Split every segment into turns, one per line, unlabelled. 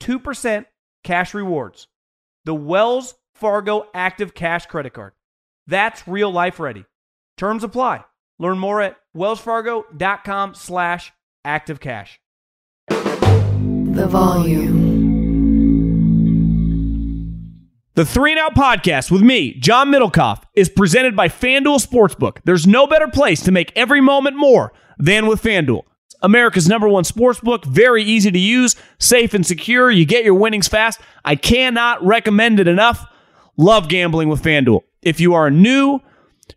2% cash rewards. The Wells Fargo Active Cash Credit Card. That's real life ready. Terms apply. Learn more at wellsfargo.com slash activecash.
The volume.
The Three and Out podcast with me, John Middlekauff, is presented by FanDuel Sportsbook. There's no better place to make every moment more than with FanDuel. America's number one sports book. Very easy to use, safe and secure. You get your winnings fast. I cannot recommend it enough. Love gambling with FanDuel. If you are new,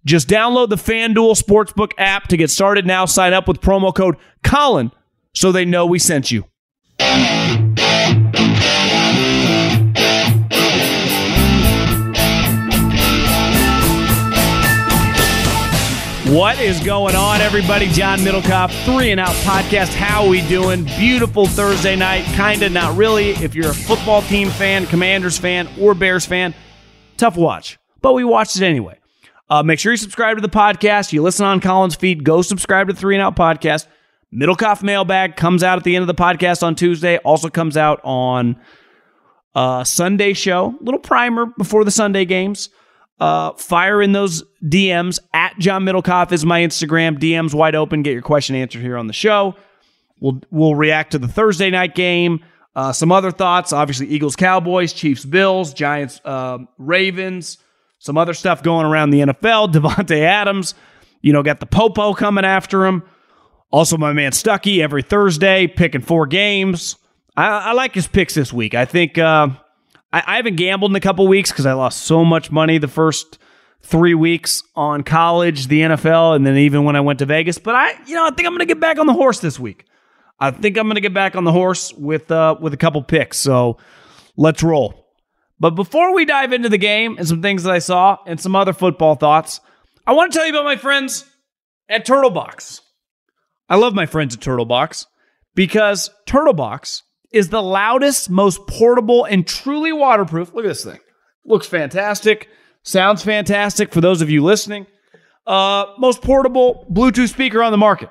just download the FanDuel Sportsbook app to get started now. Sign up with promo code Colin so they know we sent you. What is going on, everybody? John Middlekauff, Three and Out Podcast. How we doing? Beautiful Thursday night. Kinda, not really. If you're a football team fan, Commanders fan, or Bears fan, tough watch. But we watched it anyway. Uh, make sure you subscribe to the podcast. You listen on Colin's feed. Go subscribe to Three and Out Podcast. Middlekauff Mailbag comes out at the end of the podcast on Tuesday. Also comes out on uh, Sunday show. Little primer before the Sunday games. Uh, fire in those DMs at John Middlekauff is my Instagram. DMs wide open. Get your question answered here on the show. We'll we'll react to the Thursday night game. Uh, some other thoughts. Obviously, Eagles, Cowboys, Chiefs, Bills, Giants, uh, Ravens. Some other stuff going around the NFL. Davante Adams, you know, got the Popo coming after him. Also, my man Stuckey every Thursday picking four games. I, I like his picks this week. I think uh, I, I haven't gambled in a couple weeks because I lost so much money the first three weeks on college, the NFL, and then even when I went to Vegas. But I, you know, I think I'm going to get back on the horse this week. I think I'm going to get back on the horse with uh, with a couple picks. So let's roll. But before we dive into the game and some things that I saw and some other football thoughts, I want to tell you about my friends at Turtlebox. I love my friends at Turtlebox because Turtlebox is the loudest, most portable, and truly waterproof. Look at this thing. Looks fantastic. Sounds fantastic for those of you listening. Uh, most portable Bluetooth speaker on the market.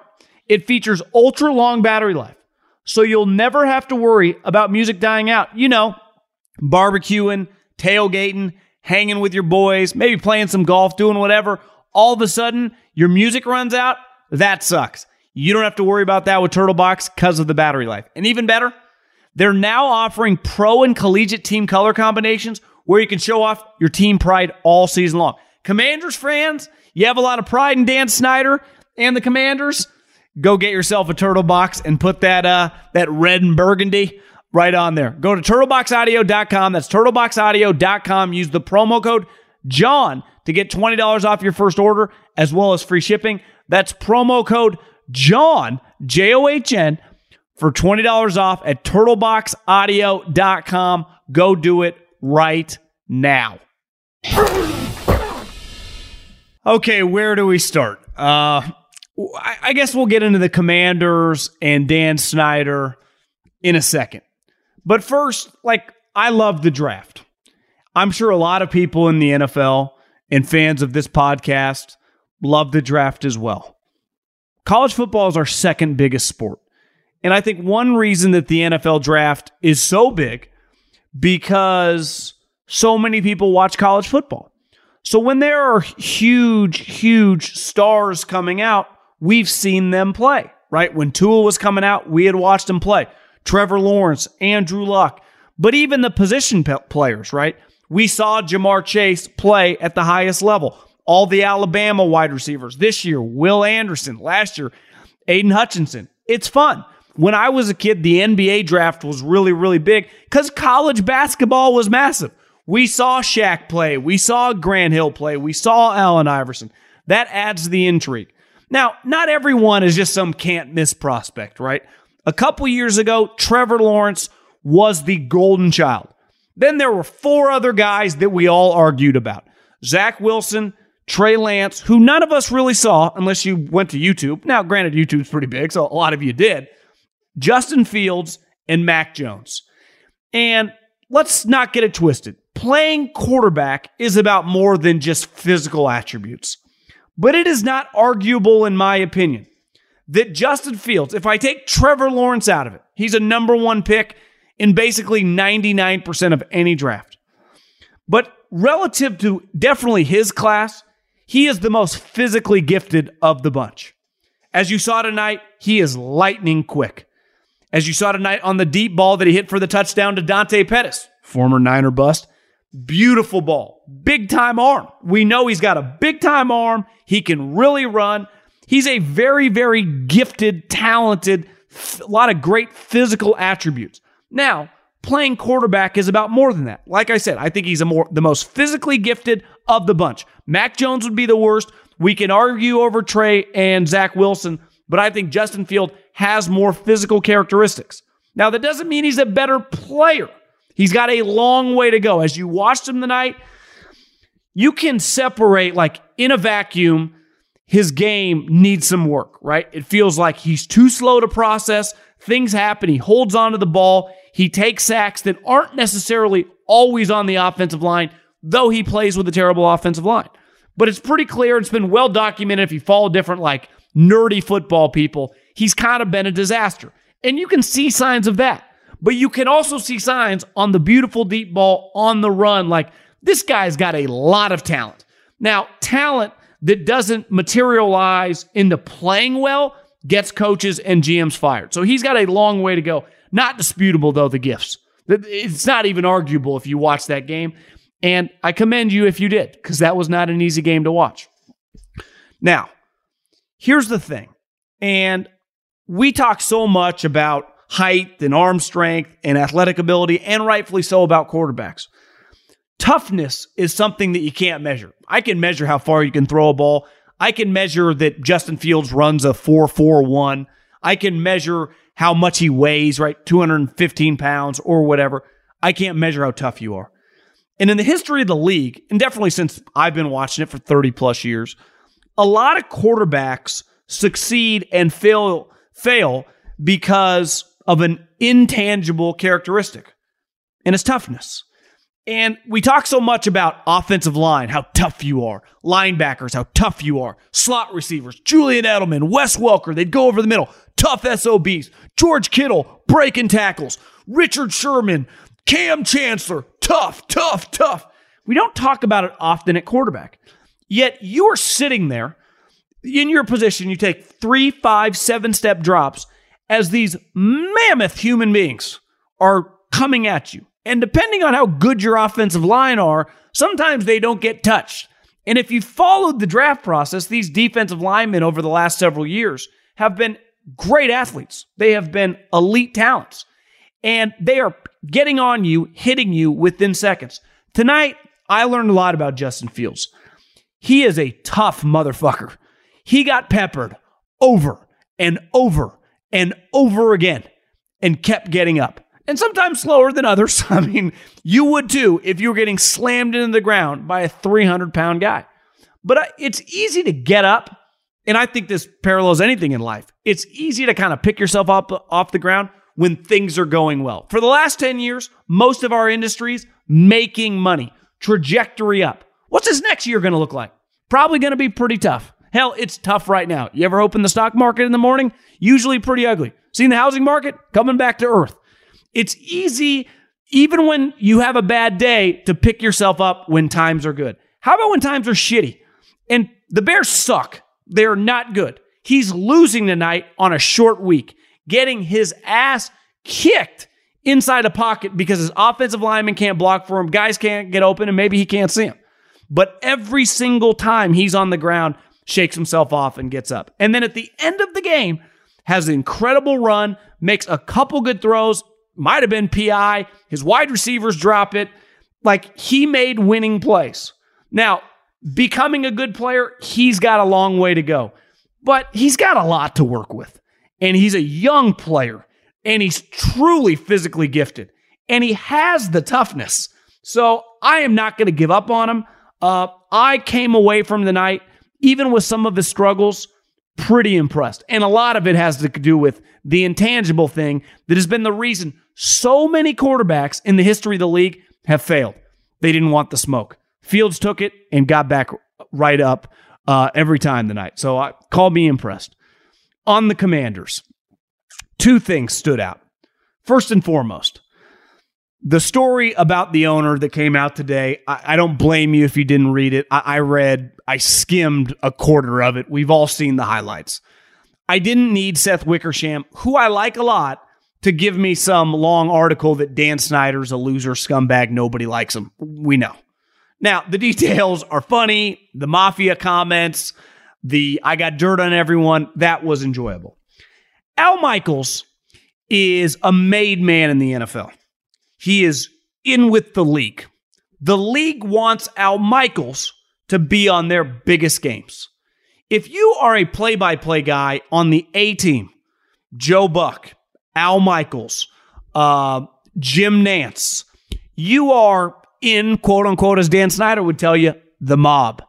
It features ultra long battery life, so you'll never have to worry about music dying out. You know, barbecuing, tailgating, hanging with your boys, maybe playing some golf, doing whatever. All of a sudden, your music runs out. That sucks. You don't have to worry about that with Turtlebox because of the battery life. And even better, they're now offering pro and collegiate team color combinations where you can show off your team pride all season long. Commanders fans, you have a lot of pride in Dan Snyder and the Commanders. Go get yourself a turtle box and put that uh, that red and burgundy right on there. Go to turtleboxaudio.com. That's turtleboxaudio.com. Use the promo code John to get $20 off your first order as well as free shipping. That's promo code John, J O H N, for $20 off at turtleboxaudio.com. Go do it right now. Okay, where do we start? Uh, I, guess we'll get into the Commanders and Dan Snyder in a second. But first, like, I love the draft. I'm sure a lot of people in the NFL and fans of this podcast love the draft as well. College football is our second biggest sport. And I think one reason that the NFL draft is so big because so many people watch college football. So when there are huge, huge stars coming out, we've seen them play, right? When Tua was coming out, we had watched him play. Trevor Lawrence, Andrew Luck, but even the position players, right? We saw Ja'Marr Chase play at the highest level. All the Alabama wide receivers this year, Will Anderson, last year, Aidan Hutchinson. It's fun. When I was a kid, the NBA draft was really, really big because college basketball was massive. We saw Shaq play. We saw Grant Hill play. We saw Allen Iverson. That adds the intrigue. Now, not everyone is just some can't miss prospect, right? A couple years ago, Trevor Lawrence was the golden child. Then there were four other guys that we all argued about Zach Wilson, Trey Lance, who none of us really saw unless you went to YouTube. Now, granted, YouTube's pretty big, so a lot of you did. Justin Fields and Mac Jones. And let's not get it twisted. Playing quarterback is about more than just physical attributes. But it is not arguable, in my opinion, that Justin Fields, if I take Trevor Lawrence out of it, he's a number one pick in basically 99% of any draft. But relative to definitely his class, he is the most physically gifted of the bunch. As you saw tonight, he is lightning quick. As you saw tonight on the deep ball that he hit for the touchdown to Dante Pettis, former Niner bust, beautiful ball, big time arm. We know he's got a big time arm. He can really run. He's a very, very gifted, talented, a lot of great physical attributes. Now, playing quarterback is about more than that. Like I said, I think he's more the most physically gifted of the bunch. Mac Jones would be the worst. We can argue over Trey and Zach Wilson, but I think Justin Field has more physical characteristics. Now, that doesn't mean he's a better player. He's got a long way to go. As you watched him tonight, you can separate, like in a vacuum, his game needs some work, right? It feels like he's too slow to process. Things happen. He holds onto the ball. He takes sacks that aren't necessarily always on the offensive line, though he plays with a terrible offensive line. But it's pretty clear, it's been well documented. If you follow different, like nerdy football people, he's kind of been a disaster. And you can see signs of that. But you can also see signs on the beautiful deep ball on the run. Like this guy's got a lot of talent. Now, talent that doesn't materialize into playing well gets coaches and GMs fired. So he's got a long way to go. Not disputable, though, the gifts. It's not even arguable if you watch that game. And I commend you if you did, because that was not an easy game to watch. Now, here's the thing. And we talk so much about height and arm strength and athletic ability, and rightfully so about quarterbacks. Toughness is something that you can't measure. I can measure how far you can throw a ball. I can measure that Justin Fields runs a 4 4 1. I can measure how much he weighs, right? 215 pounds or whatever. I can't measure how tough you are. And in the history of the league, and definitely since I've been watching it for 30 plus years, a lot of quarterbacks succeed and fail fail because of an intangible characteristic, and it's toughness. And we talk so much about offensive line, how tough you are, linebackers, how tough you are, slot receivers, Julian Edelman, Wes Welker, they'd go over the middle, tough SOBs, George Kittle, breaking tackles, Richard Sherman, Kam Chancellor, tough, tough, tough. We don't talk about it often at quarterback. Yet you are sitting there in your position, you take three, five, seven step drops as these mammoth human beings are coming at you. And depending on how good your offensive line are, sometimes they don't get touched. And if you followed the draft process, these defensive linemen over the last several years have been great athletes. They have been elite talents. And they are getting on you, hitting you within seconds. Tonight, I learned a lot about Justin Fields. He is a tough motherfucker. He got peppered over and over and over again and kept getting up and sometimes slower than others. I mean, you would too if you were getting slammed into the ground by a 300 pound guy. But it's easy to get up. And I think this parallels anything in life. It's easy to kind of pick yourself up off the ground when things are going well. For the last 10 years, most of our industries making money, trajectory up. What's this next year going to look like? Probably going to be pretty tough. Hell, it's tough right now. You ever open the stock market in the morning? Usually pretty ugly. Seen the housing market coming back to earth. It's easy, even when you have a bad day, to pick yourself up when times are good. How about when times are shitty? And the Bears suck. They're not good. He's losing tonight on a short week, getting his ass kicked inside a pocket because his offensive lineman can't block for him, guys can't get open, and maybe he can't see him. But every single time he's on the ground, shakes himself off and gets up. And then at the end of the game, has an incredible run, makes a couple good throws, might have been PI. His wide receivers drop it. Like he made winning plays. Now, becoming a good player, he's got a long way to go, but he's got a lot to work with. And he's a young player and he's truly physically gifted and he has the toughness. So I am not going to give up on him. Uh, I came away from the night, even with some of his struggles, pretty impressed. And a lot of it has to do with the intangible thing that has been the reason so many quarterbacks in the history of the league have failed. They didn't want the smoke. Fields took it and got back right up uh, every time tonight. So I call me impressed. On the Commanders, two things stood out. First and foremost, the story about the owner that came out today, I, I don't blame you if you didn't read it. I, I read, I skimmed a quarter of it. We've all seen the highlights. I didn't need Seth Wickersham, who I like a lot, to give me some long article that Dan Snyder's a loser, scumbag, nobody likes him. We know. Now, the details are funny. The mafia comments, the I got dirt on everyone, that was enjoyable. Al Michaels is a made man in the NFL. He is in with the league. The league wants Al Michaels to be on their biggest games. If you are a play by play guy on the A team, Joe Buck, Al Michaels, uh, Jim Nantz, you are in quote unquote, as Dan Snyder would tell you, the mob.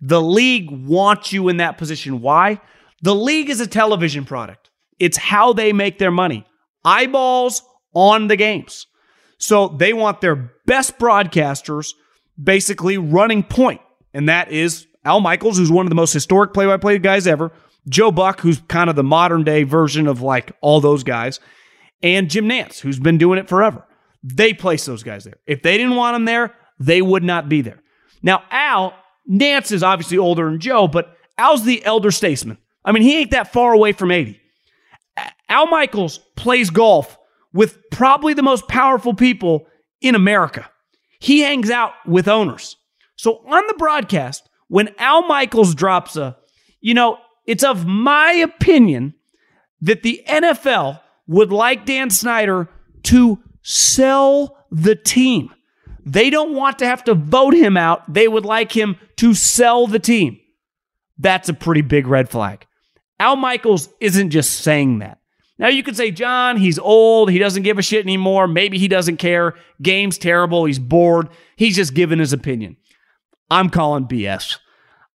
The league wants you in that position. Why? The league is a television product, it's how they make their money. Eyeballs on the games. So they want their best broadcasters basically running point, and that is Al Michaels, who's one of the most historic play by play guys ever, Joe Buck, who's kind of the modern day version of like all those guys, and Jim Nantz, who's been doing it forever. They place those guys there. If they didn't want them there, they would not be there. Now, Al, Nantz is obviously older than Joe, but Al's the elder statesman. I mean, he ain't that far away from 80. Al Michaels plays golf with probably the most powerful people in America. He hangs out with owners. So on the broadcast, when Al Michaels drops a, you know, it's of my opinion that the NFL would like Dan Snyder to sell the team. They don't want to have to vote him out. They would like him to sell the team. That's a pretty big red flag. Al Michaels isn't just saying that. Now you could say, John, he's old. He doesn't give a shit anymore. Maybe he doesn't care. Game's terrible. He's bored. He's just giving his opinion. I'm calling BS.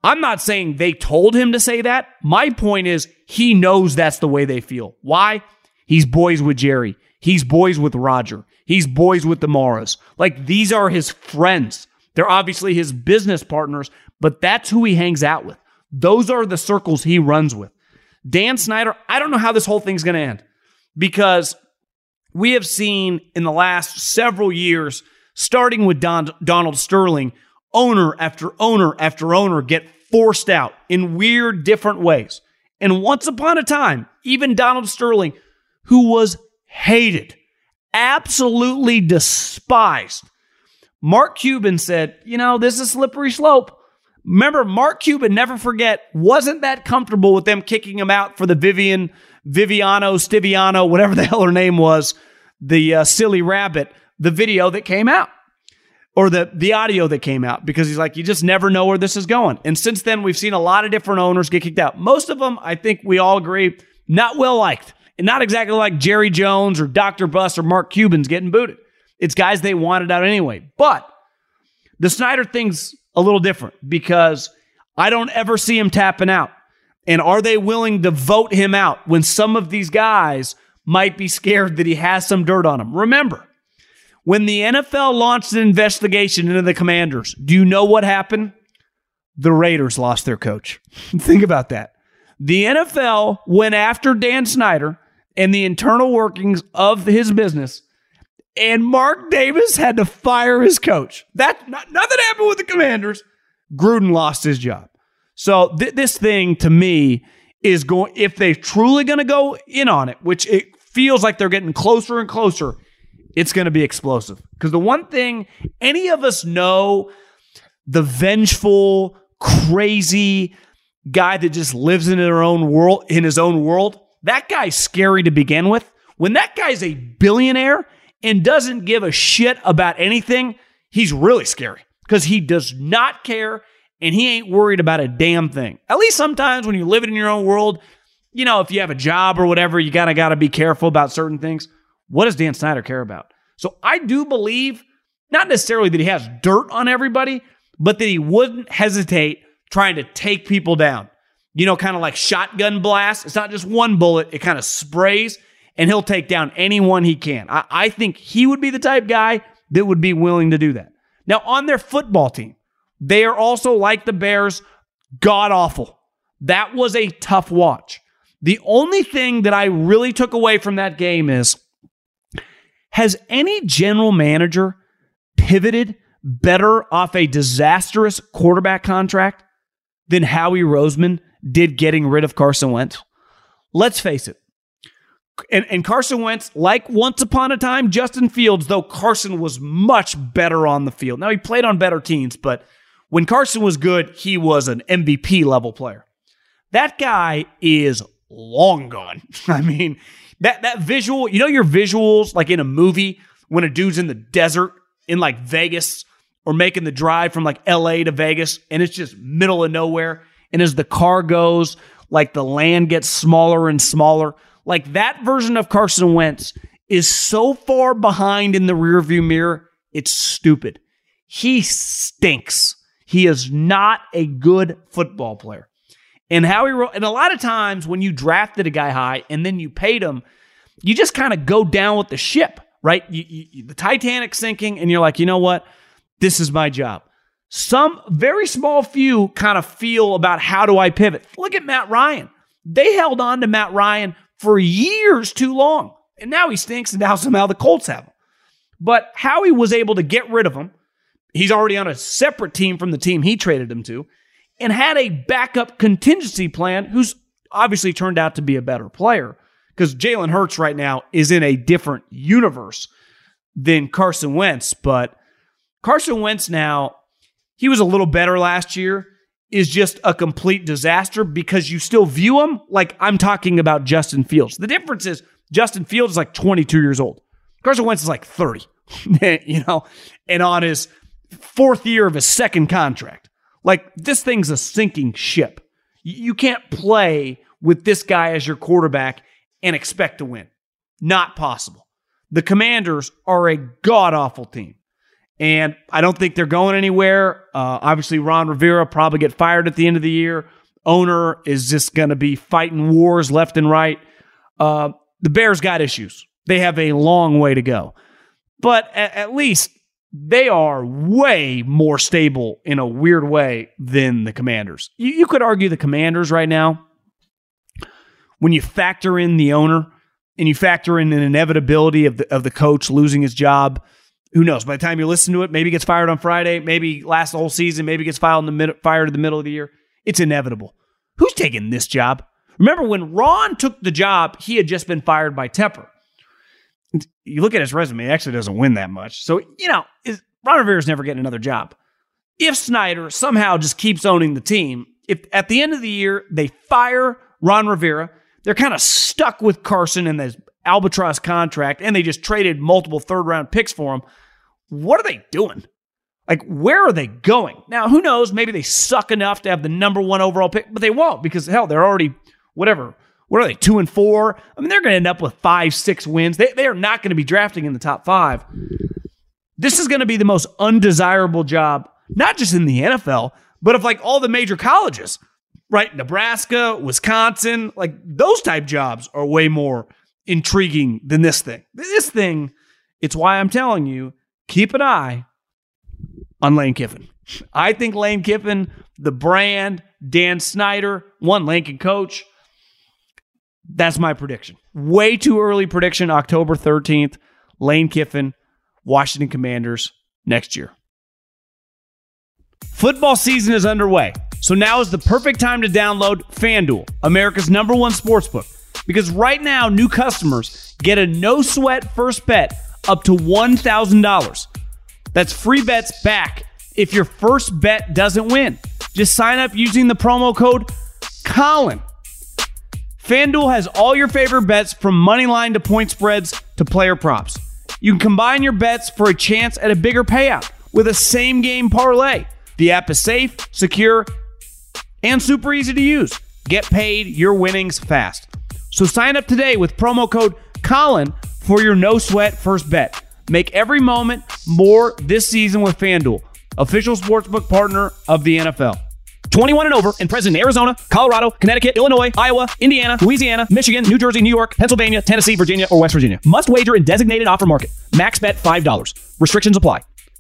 I'm not saying they told him to say that. My point is, he knows that's the way they feel. Why? He's boys with Jerry. He's boys with Roger. He's boys with the Maras. Like these are his friends. They're obviously his business partners, but that's who he hangs out with. Those are the circles he runs with. Dan Snyder, I don't know how this whole thing's going to end because we have seen in the last several years, starting with Don, Donald Sterling, owner after owner after owner get forced out in weird, different ways. And once upon a time, even Donald Sterling, who was hated, absolutely despised, Mark Cuban said, You know, this is a slippery slope. Remember, Mark Cuban, never forget, wasn't that comfortable with them kicking him out for the Vivian, Viviano, Stiviano, whatever the hell her name was, the uh, silly rabbit, the video that came out or the the audio that came out because he's like you just never know where this is going. And since then we've seen a lot of different owners get kicked out. Most of them, I think we all agree, not well liked. And not exactly like Jerry Jones or Dr. Buss or Mark Cuban's getting booted. It's guys they wanted out anyway. But the Snyder thing's a little different because I don't ever see him tapping out. And are they willing to vote him out when some of these guys might be scared that he has some dirt on him? Remember, when the NFL launched an investigation into the commanders, do you know what happened? The Raiders lost their coach. Think about that. The NFL went after Dan Snyder and the internal workings of his business and Mark Davis had to fire his coach. That not, nothing happened with the Commanders. Gruden lost his job. So th- this thing to me is going if they're truly going to go in on it, which it feels like they're getting closer and closer. it's going to be explosive. Because the one thing any of us know the vengeful, crazy guy that just lives in their own world, in his own world, that guy's scary to begin with. When that guy's a billionaire and doesn't give a shit about anything, he's really scary because he does not care and he ain't worried about a damn thing. At least sometimes when you live in your own world, you know, if you have a job or whatever, you gotta gotta be careful about certain things. What does Dan Snyder care about? So I do believe, not necessarily that he has dirt on everybody, but that he wouldn't hesitate trying to take people down. You know, kind of like shotgun blast. It's not just one bullet, it kind of sprays, and he'll take down anyone he can. I, I think he would be the type guy that would be willing to do that. Now, on their football team, they are also like the Bears, god awful. That was a tough watch. The only thing that I really took away from that game is has any general manager pivoted better off a disastrous quarterback contract than Howie Roseman did getting rid of Carson Wentz? Let's face it. And, and Carson Wentz, like once upon a time, Justin Fields, though Carson was much better on the field. Now, he played on better teams, but when Carson was good, he was an MVP level player. That guy is long gone. I mean, that that visual, you know your visuals like in a movie when a dude's in the desert in like Vegas or making the drive from like LA to Vegas and it's just middle of nowhere and as the car goes, like the land gets smaller and smaller. Like that version of Carson Wentz is so far behind in the rearview mirror, it's stupid. He stinks. He is not a good football player. And how he wrote. and a lot of times when you drafted a guy high and then you paid him, you just kind of go down with the ship, right? You, you, the Titanic sinking, and you're like, you know what? This is my job. Some very small few kind of feel about how do I pivot. Look at Matt Ryan. They held on to Matt Ryan for years too long. And now he stinks, and now somehow the Colts have him. But Howie was able to get rid of him. He's already on a separate team from the team he traded him to and had a backup contingency plan who's obviously turned out to be a better player because Jalen Hurts right now is in a different universe than Carson Wentz. But Carson Wentz now, he was a little better last year, is just a complete disaster because you still view him like I'm talking about Justin Fields. The difference is Justin Fields is like 22 years old. Carson Wentz is like 30, you know, and on his fourth year of his second contract. Like this thing's a sinking ship. You can't play with this guy as your quarterback and expect to win. Not possible. The Commanders are a god awful team. And I don't think they're going anywhere. Uh, obviously, Ron Rivera probably get fired at the end of the year. Owner is just going to be fighting wars left and right. Uh, the Bears got issues. They have a long way to go. But at, at least they are way more stable in a weird way than the Commanders. You, you, could argue the Commanders right now, when you factor in the owner and you factor in an inevitability of the, of the coach losing his job, who knows? By the time you listen to it, maybe gets fired on Friday, maybe lasts the whole season, maybe gets fired in the mid, fired in the middle of the year. It's inevitable. Who's taking this job? Remember when Ron took the job, he had just been fired by Tepper you look at his resume, he actually doesn't win that much. So, you know, is, Ron Rivera's never getting another job. If Snyder somehow just keeps owning the team, if at the end of the year they fire Ron Rivera, they're kind of stuck with Carson and this albatross contract, and they just traded multiple third round picks for him. What are they doing? Like, where are they going? Now, who knows? Maybe they suck enough to have the number one overall pick, but they won't because, hell, they're already, whatever, what are they, two and four? I mean, they're going to end up with five, six wins. They, they are not going to be drafting in the top five. This is going to be the most undesirable job, not just in the NFL, but of like all the major colleges, right? Nebraska, Wisconsin, like those type jobs are way more intriguing than this thing. This thing, it's why I'm telling you, keep an eye on Lane Kiffin. I think Lane Kiffin, the brand, Dan Snyder, one Lincoln coach, that's my prediction. Way too early prediction. October 13th, Lane Kiffin, Washington Commanders next year. Football season is underway, so now is the perfect time to download FanDuel, America's number one sportsbook. Because right now, new customers get a no sweat first bet up to $1,000. That's free bets back if your first bet doesn't win. Just sign up using the promo code Colin. FanDuel has all your favorite bets from money line to point spreads to player props. You can combine your bets for a chance at a bigger payout with a same game parlay. The app is safe, secure, and super easy to use. Get paid your winnings fast. So sign up today with promo code Colin for your no sweat first bet. Make every moment more this season with FanDuel, official sportsbook partner of the NFL. 21 and over and present in Arizona, Colorado, Connecticut, Illinois, Iowa, Indiana, Louisiana, Michigan, New Jersey, New York, Pennsylvania, Tennessee, Virginia, or West Virginia. Must wager in designated offer market. Max bet $5. Restrictions apply.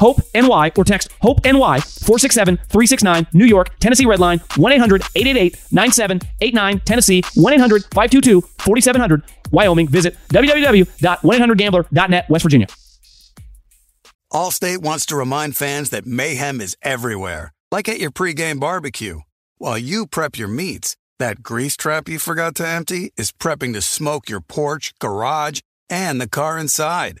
Hope NY or text Hope NY 467 369 New York, Tennessee Redline 1 800 888 9789 Tennessee 1 800 522 4700 Wyoming. Visit www.1800gambler.net West Virginia.
Allstate wants to remind fans that mayhem is everywhere, like at your pregame barbecue. While you prep your meats, that grease trap you forgot to empty is prepping to smoke your porch, garage, and the car inside.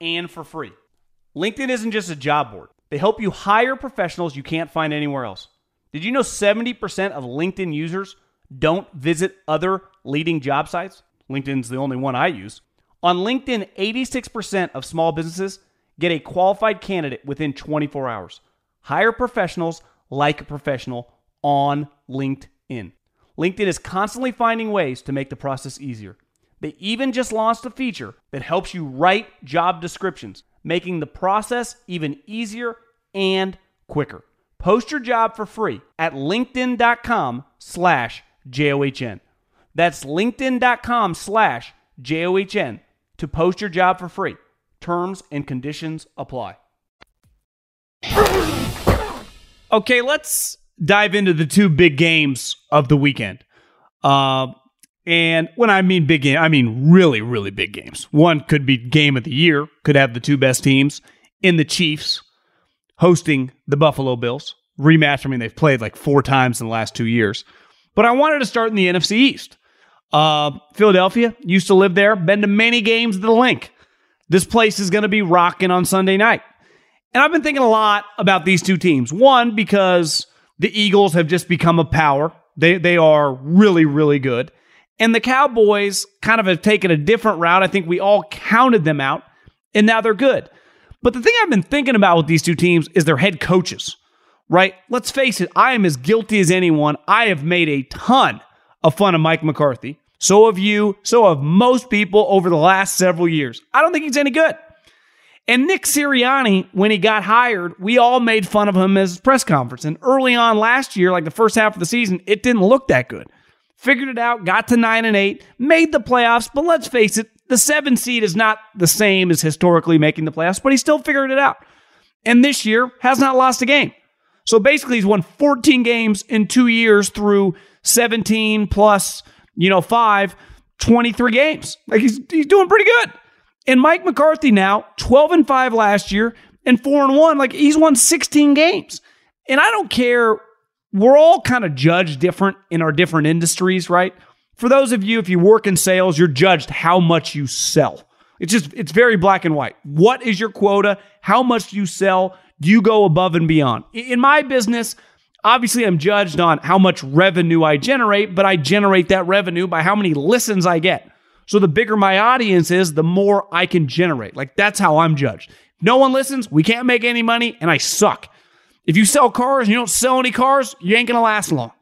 and for free. LinkedIn isn't just a job board, they help you hire professionals you can't find anywhere else. Did you know 70% of LinkedIn users don't visit other leading job sites? LinkedIn's the only one I use. On LinkedIn, 86% of small businesses get a qualified candidate within 24 hours. Hire professionals like a professional on LinkedIn. LinkedIn is constantly finding ways to make the process easier. They even just launched a feature that helps you write job descriptions, making the process even easier and quicker. Post your job for free at linkedin.com slash J-O-H-N. That's linkedin.com slash J-O-H-N to post your job for free. Terms and conditions apply. Okay, let's dive into the two big games of the weekend. Uh, and when I mean big game, I mean really, really big games. One could be game of the year, could have the two best teams in the Chiefs hosting the Buffalo Bills. Rematch, I mean, they've played like four times in the last two years. But I wanted to start in the NFC East. Uh, Philadelphia used to live there, been to many games at the Linc. This place is going to be rocking on Sunday night. And I've been thinking a lot about these two teams. One, because the Eagles have just become a power. They, they are really, really good. And the Cowboys kind of have taken a different route. I think we all counted them out, and now they're good. But the thing I've been thinking about with these two teams is their head coaches, right? Let's face it, I am as guilty as anyone. I have made a ton of fun of Mike McCarthy. So have you. So have most people over the last several years. I don't think he's any good. And Nick Sirianni, when he got hired, we all made fun of him as his press conference. And early on last year, like the first half of the season, it didn't look that good figured it out, got to nine and eight, made the playoffs. But let's face it, the seven seed is not the same as historically making the playoffs, but he still figured it out. And this year has not lost a game. So basically, he's won 14 games in two years through 17 plus, you know, five, 23 games. Like he's, he's doing pretty good. And Mike McCarthy now, 12 and 5 last year and 4 and 1. Like he's won 16 games. And I don't care we're all kind of judged different in our different industries, right? For those of you, if you work in sales, you're judged how much you sell. It's just, it's very black and white. What is your quota? How much do you sell? Do you go above and beyond? In my business, obviously I'm judged on how much revenue I generate, but I generate that revenue by how many listens I get. So the bigger my audience is, the more I can generate. Like that's how I'm judged. No one listens. We can't make any money, and I suck. If you sell cars and you don't sell any cars, you ain't gonna last long,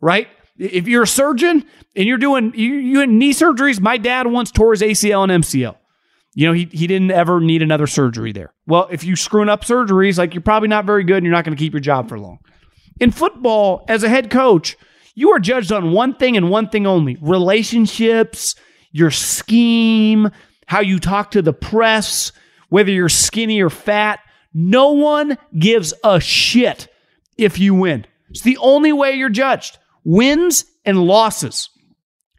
right? If you're a surgeon and you're doing you you in knee surgeries, my dad once tore his ACL and MCL. You know, he he didn't ever need another surgery there. Well, if you screwing up surgeries, like you're probably not very good and you're not going to keep your job for long. In football, as a head coach, you are judged on one thing and one thing only: relationships, your scheme, how you talk to the press, whether you're skinny or fat. No one gives a shit if you win. It's the only way you're judged wins and losses.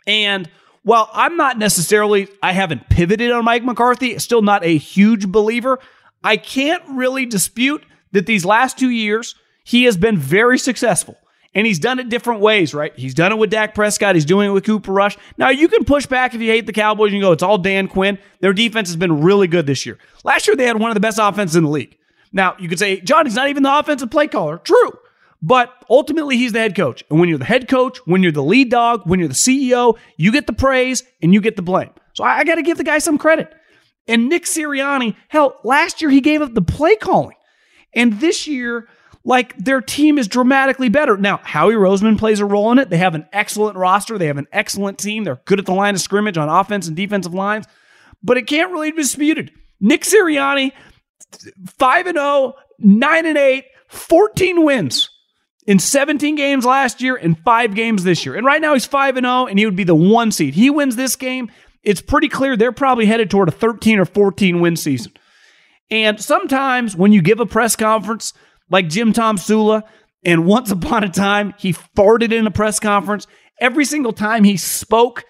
And while I'm not necessarily, I haven't pivoted on Mike McCarthy, still not a huge believer, I can't really dispute that these last two years, he has been very successful. And he's done it different ways, right? He's done it with Dak Prescott. He's doing it with Cooper Rush. Now, you can push back if you hate the Cowboys and you go, it's all Dan Quinn. Their defense has been really good this year. Last year, they had one of the best offenses in the league. Now, you could say, John, he's not even the offensive play caller. True. But ultimately, he's the head coach. And when you're the head coach, when you're the lead dog, when you're the CEO, you get the praise and you get the blame. So I, I got to give the guy some credit. And Nick Sirianni, hell, last year he gave up the play calling. And this year, like their team is dramatically better. Now, Howie Roseman plays a role in it. They have an excellent roster. They have an excellent team. They're good at the line of scrimmage on offense and defensive lines, but it can't really be disputed. Nick Sirianni, 5 and 0, 9 and 8, 14 wins in 17 games last year and 5 games this year. And right now he's 5 and 0 and he would be the 1 seed. He wins this game, it's pretty clear they're probably headed toward a 13 or 14 win season. And sometimes when you give a press conference like Jim Tomsula, and once upon a time he farted in a press conference, every single time he spoke,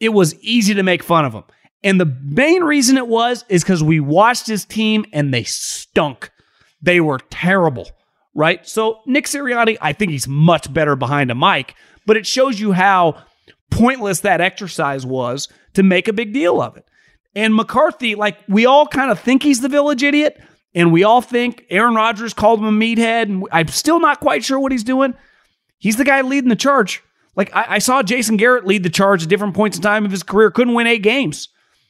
it was easy to make fun of him. And the main reason it was is because we watched his team and they stunk. They were terrible, right? So Nick Sirianni, I think he's much better behind a mic, but it shows you how pointless that exercise was to make a big deal of it. And McCarthy, like we all kind of think he's the village idiot, and we all think Aaron Rodgers called him a meathead, and I'm still not quite sure what he's doing. He's the guy leading the charge. Like I, I saw Jason Garrett lead the charge at different points in time of his career, couldn't win eight games.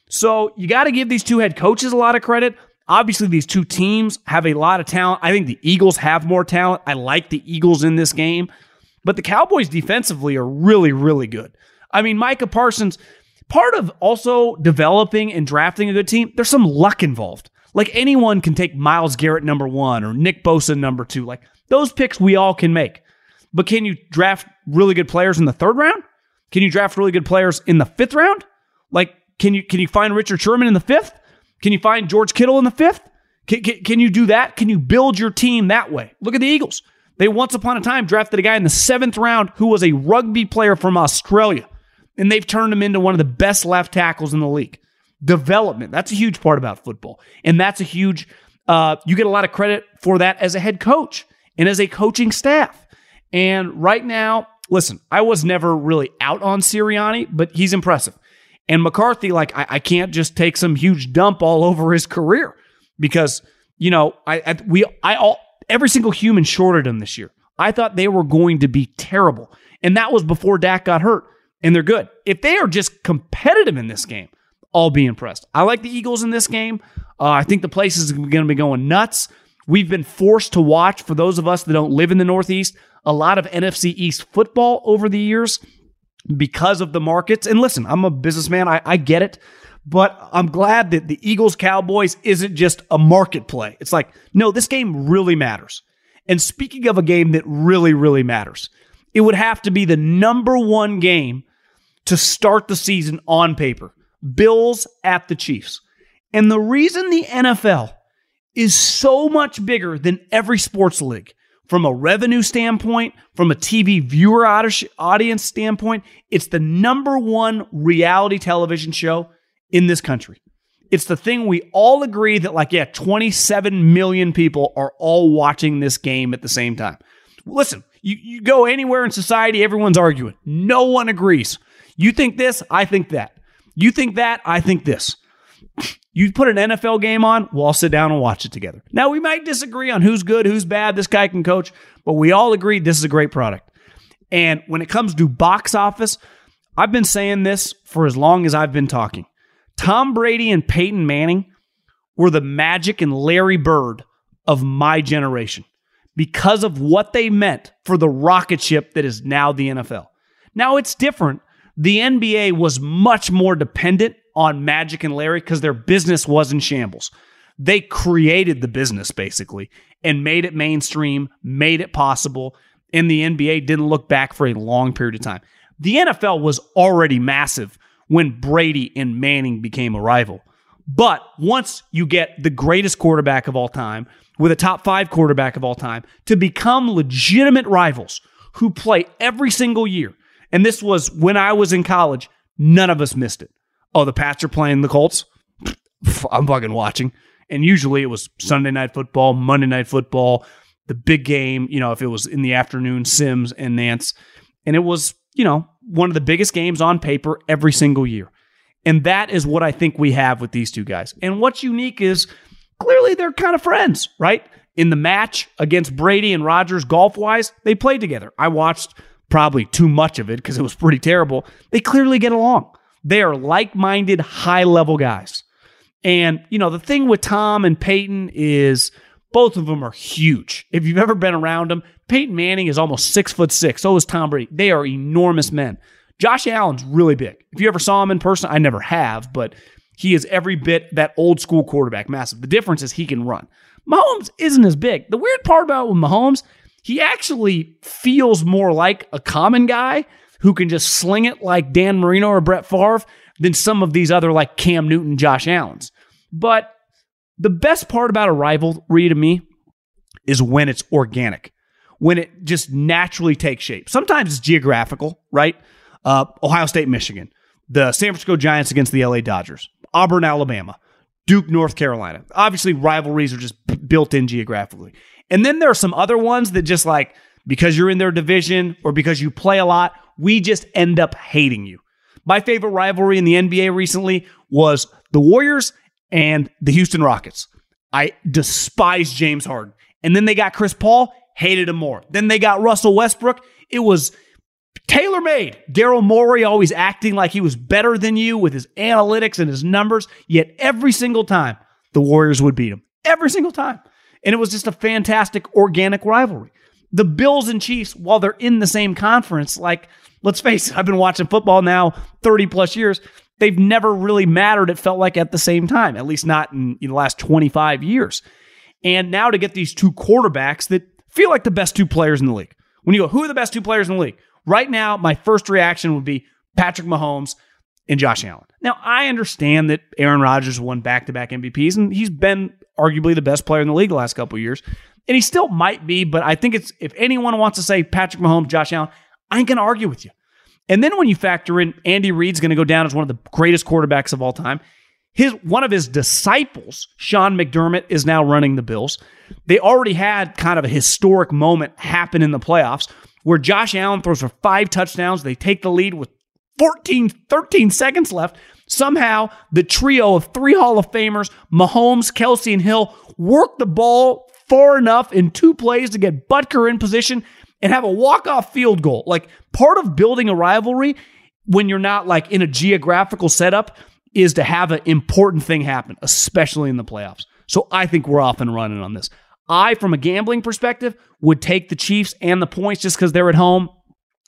So you got to give these two head coaches a lot of credit. Obviously, these two teams have a lot of talent. I think the Eagles have more talent. I like the Eagles in this game, but the Cowboys defensively are really, really good. I mean, Micah Parsons, part of also developing and drafting a good team, there's some luck involved. Like anyone can take Myles Garrett number one or Nick Bosa number two. Like those picks we all can make. But can you draft really good players in the third round? Can you draft really good players in the fifth round? Like, can you can you find Richard Sherman in the fifth? Can you find George Kittle in the fifth? Can, can, can you do that? Can you build your team that way? Look at the Eagles. They once upon a time drafted a guy in the seventh round who was a rugby player from Australia, and they've turned him into one of the best left tackles in the league. Development. That's a huge part about football. And that's a huge, uh, you get a lot of credit for that as a head coach and as a coaching staff. And right now, listen, I was never really out on Sirianni, but he's impressive. And McCarthy, like, I, I can't just take some huge dump all over his career because, you know, I, I we I all every single human shorted him this year. I thought they were going to be terrible. And that was before Dak got hurt. And they're good. If they are just competitive in this game, I'll be impressed. I like the Eagles in this game. Uh, I think the place is going to be going nuts. We've been forced to watch, for those of us that don't live in the Northeast, a lot of NFC East football over the years because of the markets. And listen, I'm a businessman, I, I get it. But I'm glad that the Eagles Cowboys isn't just a market play. It's like, no, this game really matters. And speaking of a game that really, really matters, it would have to be the number one game to start the season on paper. Bills at the Chiefs. And the reason the NFL is so much bigger than every sports league from a revenue standpoint, from a TV viewer audience standpoint, it's the number one reality television show in this country. It's the thing we all agree that, like, yeah, 27 million people are all watching this game at the same time. Listen, you, you go anywhere in society, everyone's arguing. No one agrees. You think this, I think that. You think that, I think this. You put an NFL game on, we'll all sit down and watch it together. Now, we might disagree on who's good, who's bad, this guy can coach, but we all agree this is a great product. And when it comes to box office, I've been saying this for as long as I've been talking. Tom Brady and Peyton Manning were the Magic and Larry Bird of my generation because of what they meant for the rocket ship that is now the NFL. Now it's different. The NBA was much more dependent on Magic and Larry because their business was in shambles. They created the business basically and made it mainstream, made it possible, and the NBA didn't look back for a long period of time. The NFL was already massive when Brady and Manning became a rival. But once you get the greatest quarterback of all time with a top five quarterback of all time to become legitimate rivals who play every single year, and this was when I was in college, none of us missed it. Oh, the Pats are playing the Colts? I'm fucking watching. And usually it was Sunday night football, Monday night football, the big game, you know, if it was in the afternoon, Simms and Nantz. And it was, you know, one of the biggest games on paper every single year. And that is what I think we have with these two guys. And what's unique is clearly they're kind of friends, right? In the match against Brady and Rodgers, golf wise, they played together. I watched probably too much of it because it was pretty terrible. They clearly get along. They are like minded, high level guys. And, you know, the thing with Tom and Peyton is both of them are huge. If you've ever been around them, Peyton Manning is almost six foot six. So is Tom Brady. They are enormous men. Josh Allen's really big. If you ever saw him in person, I never have, but he is every bit that old school quarterback, massive. The difference is he can run. Mahomes isn't as big. The weird part about with Mahomes, he actually feels more like a common guy who can just sling it like Dan Marino or Brett Favre than some of these other like Cam Newton, Josh Allen's. But the best part about a rivalry to me is when it's organic, when it just naturally takes shape. Sometimes it's geographical, right? Uh, Ohio State, Michigan, the San Francisco Giants against the LA Dodgers, Auburn, Alabama, Duke, North Carolina. Obviously, rivalries are just built in geographically. And then there are some other ones that just like, because you're in their division or because you play a lot, we just end up hating you. My favorite rivalry in the NBA recently was the Warriors and the Houston Rockets. I despise James Harden. And then they got Chris Paul, hated him more. Then they got Russell Westbrook. It was tailor made. Daryl Morey always acting like he was better than you with his analytics and his numbers, yet every single time the Warriors would beat him. Every single time. And it was just a fantastic organic rivalry. The Bills and Chiefs, while they're in the same conference, like, let's face it, I've been watching football now 30 plus years they've never really mattered, it felt like, at the same time, at least not in, in the last 25 years. And now to get these two quarterbacks that feel like the best two players in the league. When you go, who are the best two players in the league? Right now, my first reaction would be Patrick Mahomes and Josh Allen. Now, I understand that Aaron Rodgers won back to back MVPs, and he's been arguably the best player in the league the last couple years. And he still might be, but I think it's if anyone wants to say Patrick Mahomes, Josh Allen, I ain't to argue with you. And then when you factor in Andy Reid's to go down as one of the greatest quarterbacks of all time, his one of his disciples, Sean McDermott, is now running the Bills. They already had kind of a historic moment happen in the playoffs where Josh Allen throws for five touchdowns. They take the lead with 14, 13 seconds left. Somehow, the trio of three Hall of Famers, Mahomes, Kelce, and Hill, work the ball far enough in two plays to get Butker in position and have a walk-off field goal. Like part of building a rivalry when you're not like in a geographical setup is to have an important thing happen, especially in the playoffs. So I think we're off and running on this. I, from a gambling perspective, would take the Chiefs and the points just because they're at home.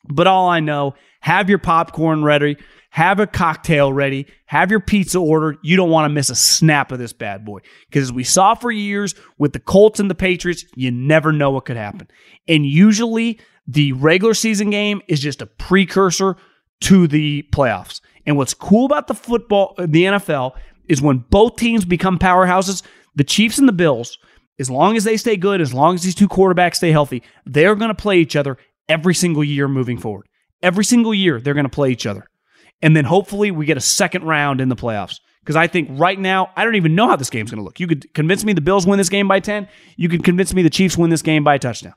But all I know, have your popcorn ready, have a cocktail ready, have your pizza ordered. You don't want to miss a snap of this bad boy. Because as we saw for years with the Colts and the Patriots, you never know what could happen. And usually the regular season game is just a precursor to the playoffs. And what's cool about the football, uh, the NFL, is when both teams become powerhouses, the Chiefs and the Bills, as long as they stay good, as long as these two quarterbacks stay healthy, they're going to play each other every single year moving forward. Every single year, they're going to play each other. And then hopefully we get a second round in the playoffs. Because I think right now, I don't even know how this game's going to look. You could convince me the Bills win this game by 10. You could convince me the Chiefs win this game by a touchdown.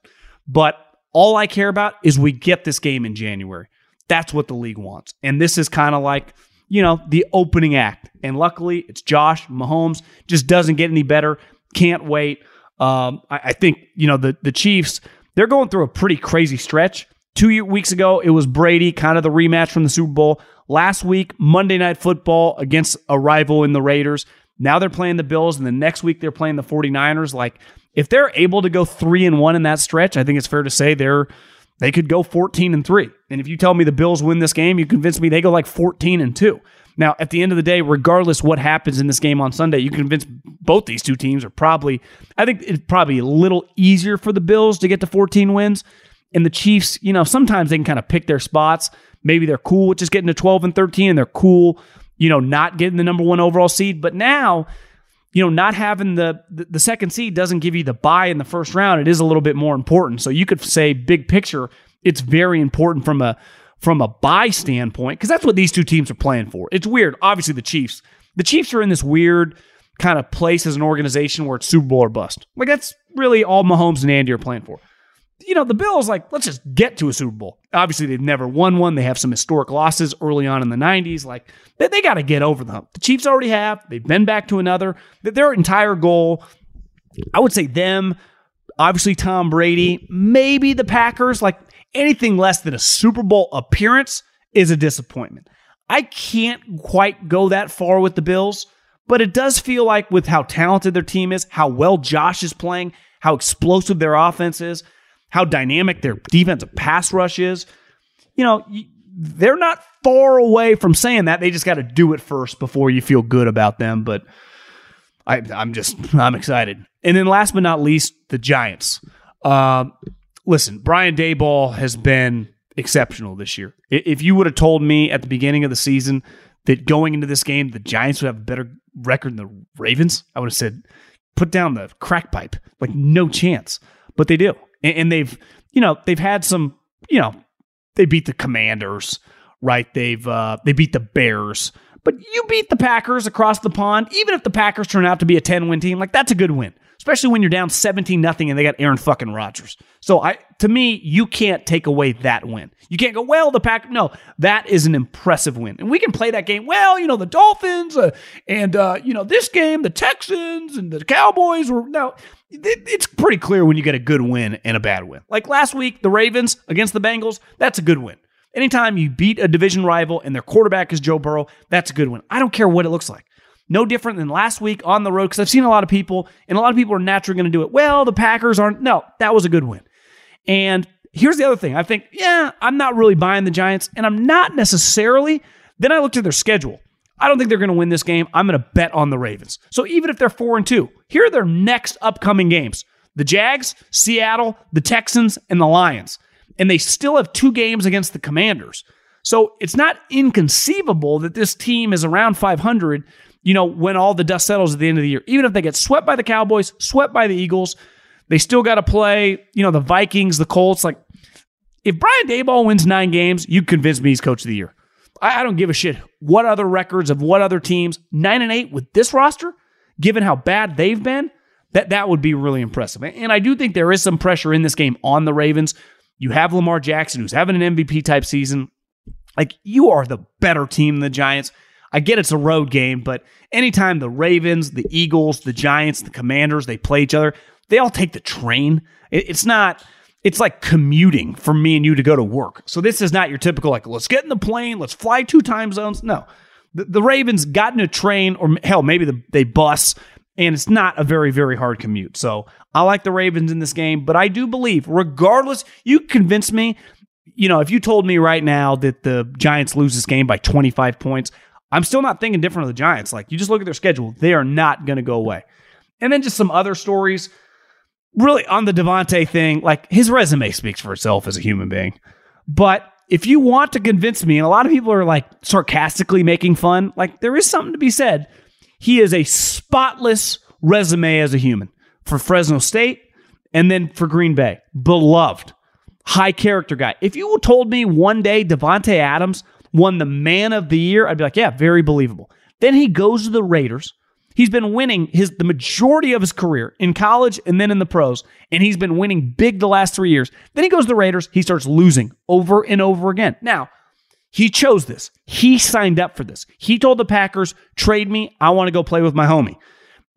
But all I care about is we get this game in January. That's what the league wants. And this is kind of like, you know, the opening act. And luckily, it's Josh Mahomes. Just doesn't get any better. Can't wait. Um, I, I think, you know, the, the Chiefs, they're going through a pretty crazy stretch. Two weeks ago, it was Brady, kind of the rematch from the Super Bowl. Last week, Monday Night Football against a rival in the Raiders. Now they're playing the Bills, and the next week they're playing the 49ers. Like, if they're able to go three and one in that stretch, I think it's fair to say they're they could go 14 and 3. And if you tell me the Bills win this game, you convince me they go like 14 and 2. Now, at the end of the day, regardless what happens in this game on Sunday, you convince both these two teams are probably I think it's probably a little easier for the Bills to get to 14 wins. And the Chiefs, you know, sometimes they can kind of pick their spots. Maybe they're cool with just getting to 12 and 13 and they're cool, you know, not getting the number 1 overall seed, but now you know, not having the, the second seed doesn't give you the buy in the first round. It is a little bit more important. So you could say big picture, it's very important from a from a buy standpoint because that's what these two teams are playing for. It's weird. Obviously, the Chiefs, the Chiefs are in this weird kind of place as an organization where it's Super Bowl or bust. Like that's really all Mahomes and Andy are playing for you know, the Bills, like, let's just get to a Super Bowl. Obviously, they've never won one. They have some historic losses early on in the 90s. Like, they, they got to get over the hump. The Chiefs already have. They've been back to another. Their entire goal, I would say them, obviously Tom Brady, maybe the Packers, like anything less than a Super Bowl appearance is a disappointment. I can't quite go that far with the Bills, but it does feel like with how talented their team is, how well Josh is playing, how explosive their offense is, how dynamic their defensive pass rush is. You know, they're not far away from saying that. They just got to do it first before you feel good about them. But I, am just, I'm excited. And then last but not least, the Giants. Uh, listen, Brian Daboll has been exceptional this year. If you would have told me at the beginning of the season that going into this game, the Giants would have a better record than the Ravens, I would have said, put down the crack pipe. Like, no chance. But they do and, and they've you know they've had some you know they beat the Commanders, right? They've uh, they beat the Bears, but you beat the Packers across the pond. Even if the Packers turn out to be a ten win team, like that's a good win especially when you're down 17 nothing and they got Aaron fucking Rodgers. So I to me, you can't take away that win. You can't go, well, the pack no, that is an impressive win. And we can play that game. Well, you know, the Dolphins uh, and uh, you know, this game, the Texans and the Cowboys were no, it, it's pretty clear when you get a good win and a bad win. Like last week, the Ravens against the Bengals, that's a good win. Anytime you beat a division rival and their quarterback is Joe Burrow, that's a good win. I don't care what it looks like. No different than last week on the road because I've seen a lot of people, and a lot of people are naturally going to do it. Well, the Packers aren't. No, that was a good win. And here's the other thing. I think, yeah, I'm not really buying the Giants, and I'm not necessarily. Then I looked at their schedule. I don't think they're going to win this game. I'm going to bet on the Ravens. So even if they're four and two, here are their next upcoming games: the Jags, Seattle, the Texans, and the Lions. And they still have two games against the Commanders. So it's not inconceivable that this team is around 500 you know, when all the dust settles at the end of the year. Even if they get swept by the Cowboys, swept by the Eagles, they still got to play, you know, the Vikings, the Colts. Like, if Brian Daboll wins nine games, you convince me he's coach of the year. I, I don't give a shit what other records of what other teams. Nine and eight with this roster, given how bad they've been, that that would be really impressive. And I do think there is some pressure in this game on the Ravens. You have Lamar Jackson, who's having an MVP type season. Like, you are the better team than the Giants. I get it's a road game, but anytime the Ravens, the Eagles, the Giants, the Commanders, they play each other, they all take the train. It's not, it's like commuting for me and you to go to work. So this is not your typical, like, let's get in the plane, let's fly two time zones. No. The, the Ravens got in a train, or hell, maybe the, they bus, and it's not a very, very hard commute. So I like the Ravens in this game, but I do believe, regardless, you convince me. You know, if you told me right now that the Giants lose this game by 25 points, I'm still not thinking different of the Giants. Like, you just look at their schedule, they are not going to go away. And then just some other stories. Really, on the Davante thing, like, his resume speaks for itself as a human being. But if you want to convince me, and a lot of people are like sarcastically making fun, like, there is something to be said. He is a spotless resume as a human for Fresno State and then for Green Bay. Beloved, high character guy. If you told me one day Devonte Adams won the man of the year, I'd be like, yeah, very believable. Then he goes to the Raiders. He's been winning his the majority of his career in college and then in the pros, and he's been winning big the last three years. Then he goes to the Raiders. He starts losing over and over again. Now, he chose this. He signed up for this. He told the Packers, "Trade me. I want to go play with my homie."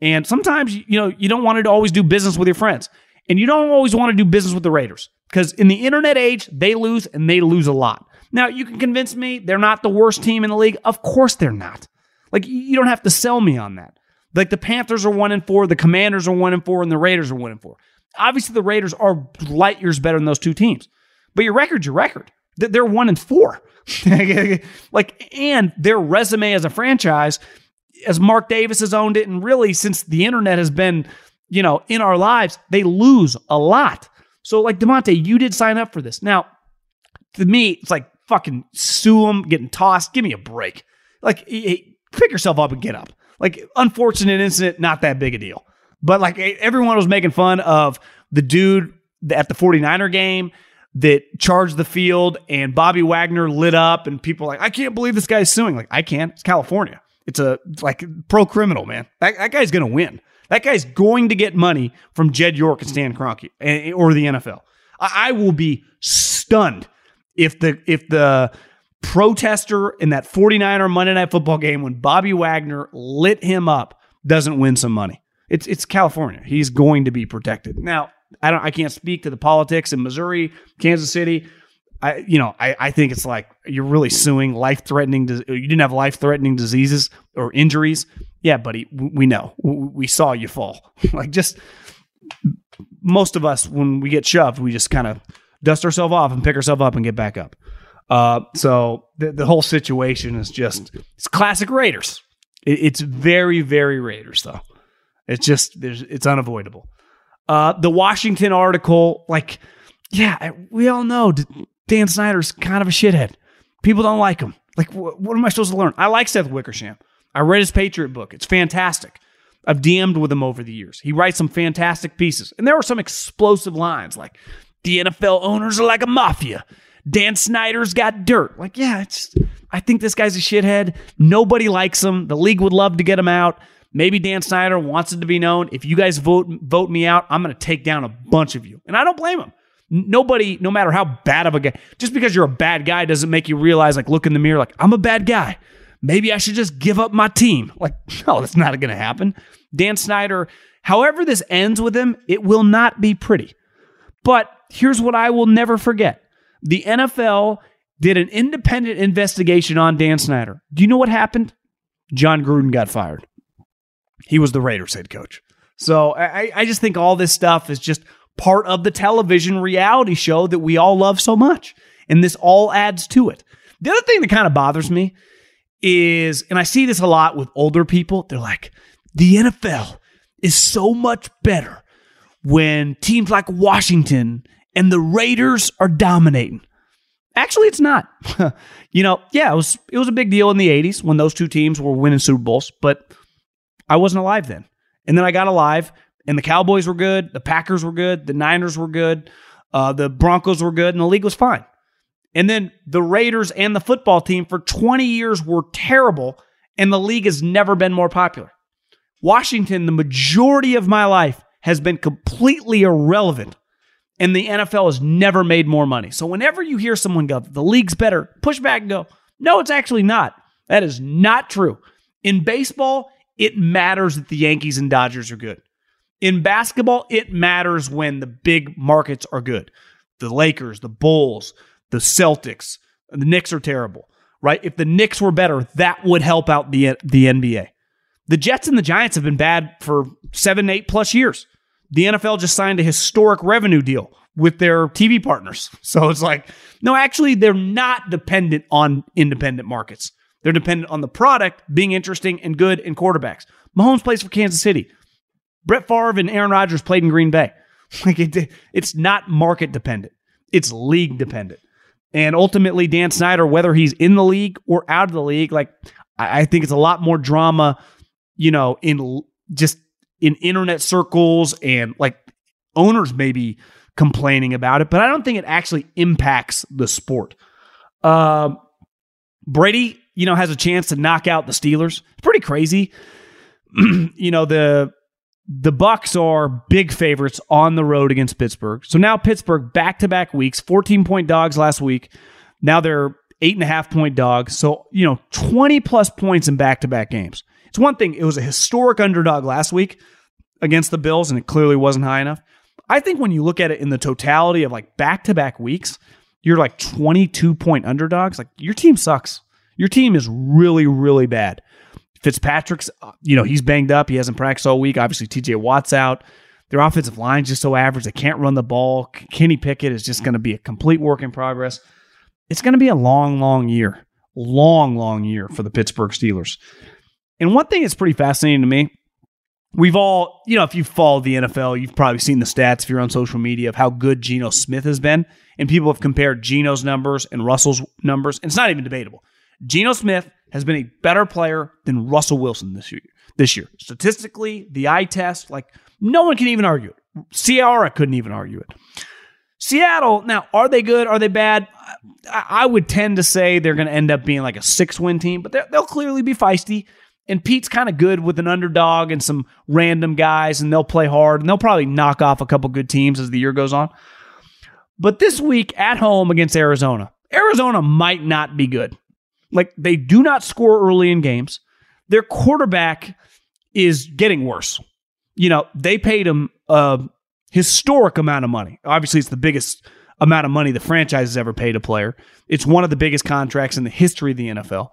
And sometimes, you know, you don't want to always do business with your friends, and you don't always want to do business with the Raiders because in the internet age, they lose and they lose a lot. Now, you can convince me they're not the worst team in the league. Of course they're not. Like, you don't have to sell me on that. Like the Panthers are one and four, the Commanders are one and four, and the Raiders are one and four. Obviously, the Raiders are light years better than those two teams. But your record's your record. They're one and four. like, and their resume as a franchise, as Mark Davis has owned it, and really since the internet has been, you know, in our lives, they lose a lot. So, like Demonte, you did sign up for this. Now, to me, it's like fucking sue him, getting tossed. Give me a break. Like, pick yourself up and get up. Like, unfortunate incident, not that big a deal. But like everyone was making fun of the dude at the 49er game that charged the field and Bobby Wagner lit up and people like, I can't believe this guy's suing. Like, I can't. It's California. It's a like pro criminal, man. That, that guy's going to win. That guy's going to get money from Jed York and Stan Kroenke eh, or the NFL. I, I will be stunned if the if the protester in that 49er Monday night football game when Bobby Wagner lit him up doesn't win some money. It's it's California. He's going to be protected. Now, I don't I can't speak to the politics in Missouri, Kansas City. I you know, I, I think it's like you're really suing life threatening you didn't have life threatening diseases or injuries. Yeah, buddy, we know. We saw you fall. like just most of us when we get shoved, we just kind of dust ourselves off and pick ourselves up and get back up. Uh, so the, the whole situation is just it's classic Raiders. It, it's very very Raiders though. It's just there's it's unavoidable. Uh, the Washington article, like, yeah, we all know Dan Snyder's kind of a shithead. People don't like him. Like, wh- what am I supposed to learn? I like Seth Wickersham. I read his Patriot book. It's fantastic. I've DM'd with him over the years. He writes some fantastic pieces. And there were some explosive lines like, the NFL owners are like a mafia. Dan Snyder's got dirt. Like, yeah, it's I think this guy's a shithead. Nobody likes him. The league would love to get him out. Maybe Dan Snyder wants it to be known. If you guys vote vote me out, I'm going to take down a bunch of you. And I don't blame him. Nobody, no matter how bad of a guy, just because you're a bad guy doesn't make you realize, like, look in the mirror, like, I'm a bad guy. Maybe I should just give up my team. Like, no, that's not going to happen. Dan Snyder, however this ends with him, it will not be pretty. But here's what I will never forget the NFL did an independent investigation on Dan Snyder. Do you know what happened? Jon Gruden got fired. He was the Raiders head coach. So I, I just think all this stuff is just part of the television reality show that we all love so much. And this all adds to it. The other thing that kind of bothers me is, and I see this a lot with older people, they're like, the NFL is so much better when teams like Washington and the Raiders are dominating. Actually, it's not. you know, yeah, it was it was a big deal in the 80s when those two teams were winning Super Bowls, but I wasn't alive then. And then I got alive, and the Cowboys were good, the Packers were good, the Niners were good, uh, the Broncos were good, and the league was fine. And then the Raiders and the football team for 20 years were terrible, and the league has never been more popular. Washington, the majority of my life, has been completely irrelevant, and the NFL has never made more money. So whenever you hear someone go, the league's better, push back and go, no, it's actually not. That is not true. In baseball, it matters that the Yankees and Dodgers are good. In basketball, it matters when the big markets are good. The Lakers, the Bulls, the Celtics, the Knicks are terrible, right? If the Knicks were better, that would help out the, the NBA. The Jets and the Giants have been bad for seven, eight plus years. The NFL just signed a historic revenue deal with their TV partners. So it's like, no, actually, they're not dependent on independent markets. They're dependent on the product being interesting and good in quarterbacks. Mahomes plays for Kansas City. Brett Favre and Aaron Rodgers played in Green Bay. Like it, it's not market dependent. It's league dependent. And ultimately, Dan Snyder, whether he's in the league or out of the league, like I, I think it's a lot more drama, you know, in just in internet circles and like owners maybe complaining about it, but I don't think it actually impacts the sport. Um, Brady you know, has a chance to knock out the Steelers. It's pretty crazy. you know, the the Bucs are big favorites on the road against Pittsburgh. So now Pittsburgh back to back weeks, 14 point dogs last week. Now they're eight and a half point dogs. So, you know, 20 plus points in back to back games. It's one thing, it was a historic underdog last week against the Bills, and it clearly wasn't high enough. I think when you look at it in the totality of like back to back weeks, you're like 22 point underdogs. Like your team sucks. Your team is really, really bad. Fitzpatrick's, uh, you know, he's banged up. He hasn't practiced all week. Obviously, TJ Watt's out. Their offensive line's just so average. They can't run the ball. Kenny Pickett is just going to be a complete work in progress. It's going to be a long, long year. Long, long year for the Pittsburgh Steelers. And one thing that's pretty fascinating to me, we've all, you know, if you've followed the NFL, you've probably seen the stats if you're on social media of how good Geno Smith has been. And people have compared Geno's numbers and Russell's numbers. And it's not even debatable. Geno Smith has been a better player than Russell Wilson this year. This year, statistically, the eye test, like no one can even argue it. Ciara couldn't even argue it. Seattle, now, are they good? Are they bad? I, I would tend to say they're going to end up being like a six win team, but they'll clearly be feisty. And Pete's kind of good with an underdog and some random guys, and they'll play hard, and they'll probably knock off a couple good teams as the year goes on. But this week at home against Arizona, Arizona might not be good. Like they do not score early in games. Their quarterback is getting worse. You know, they paid him a historic amount of money. Obviously, it's the biggest amount of money the franchise has ever paid a player. It's one of the biggest contracts in the history of the NFL.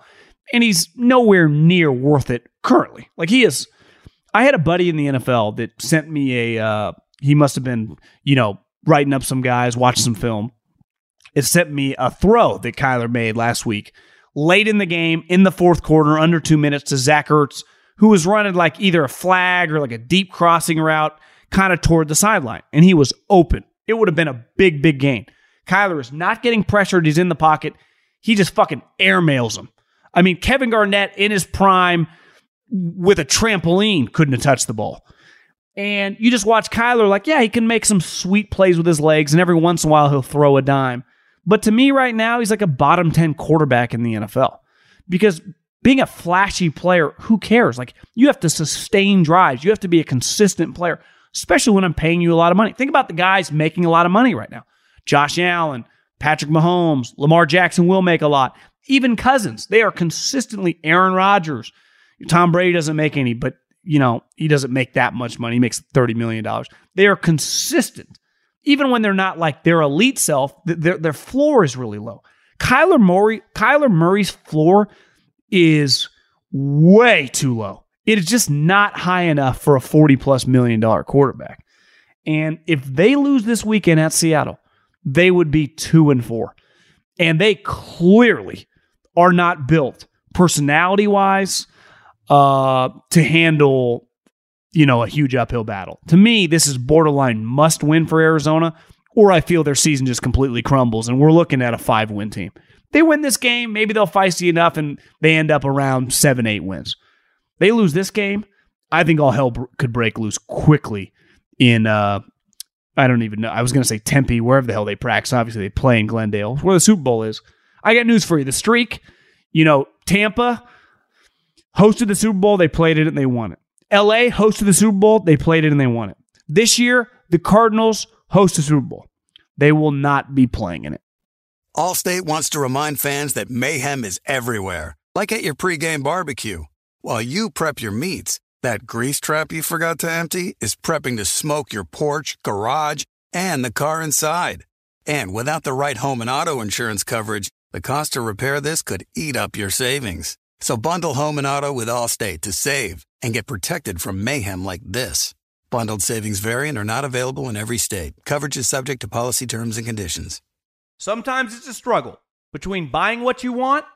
And he's nowhere near worth it currently. Like he is. I had a buddy in the NFL that sent me a, uh, he must have been, you know, writing up some guys, watching some film. It sent me a throw that Kyler made last week late in the game in the fourth quarter, under two minutes to Zach Ertz, who was running like either a flag or like a deep crossing route kind of toward the sideline. And he was open. It would have been a big, big gain. Kyler is not getting pressured. He's in the pocket. He just fucking airmails him. I mean, Kevin Garnett in his prime with a trampoline couldn't have touched the ball. And you just watch Kyler like, yeah, he can make some sweet plays with his legs, and every once in a while he'll throw a dime. But to me, right now, he's like a bottom 10 quarterback in the NFL because being a flashy player, who cares? Like, you have to sustain drives, you have to be a consistent player, especially when I'm paying you a lot of money. Think about the guys making a lot of money right now Josh Allen, Patrick Mahomes, Lamar Jackson will make a lot. Even Cousins, they are consistently Aaron Rodgers. Tom Brady doesn't make any, but you know, he doesn't make that much money. He makes $30 million. They are consistent even when they're not like their elite self, their their floor is really low. Kyler Murray, Kyler Murray's floor is way too low. It is just not high enough for a 40 plus million dollar quarterback. And if they lose this weekend at Seattle, they would be two and four. And they clearly are not built personality wise uh, to handle you know, a huge uphill battle. To me, this is borderline must win for Arizona, or I feel their season just completely crumbles and we're looking at a five win team. They win this game, maybe they'll feisty enough and they end up around seven, eight wins. They lose this game, I think all hell could break loose quickly in, uh, I don't even know. I was going to say Tempe, wherever the hell they practice. Obviously, they play in Glendale, where the Super Bowl is. I got news for you. The streak, you know, Tampa hosted the Super Bowl. They played it and they won it. LA hosted the Super Bowl. They played it and they won it. This year, the Cardinals host the Super Bowl. They will not be playing in it.
Allstate wants to remind fans that mayhem is everywhere, like at your pregame barbecue. While you prep your meats, that grease trap you forgot to empty is prepping to smoke your porch, garage, and the car inside. And without the right home and auto insurance coverage, the cost to repair this could eat up your savings. So bundle home and auto with Allstate to save and get protected from mayhem like this. Bundled savings variant are not available in every state. Coverage is subject to policy terms and conditions.
Sometimes it's a struggle between buying what you want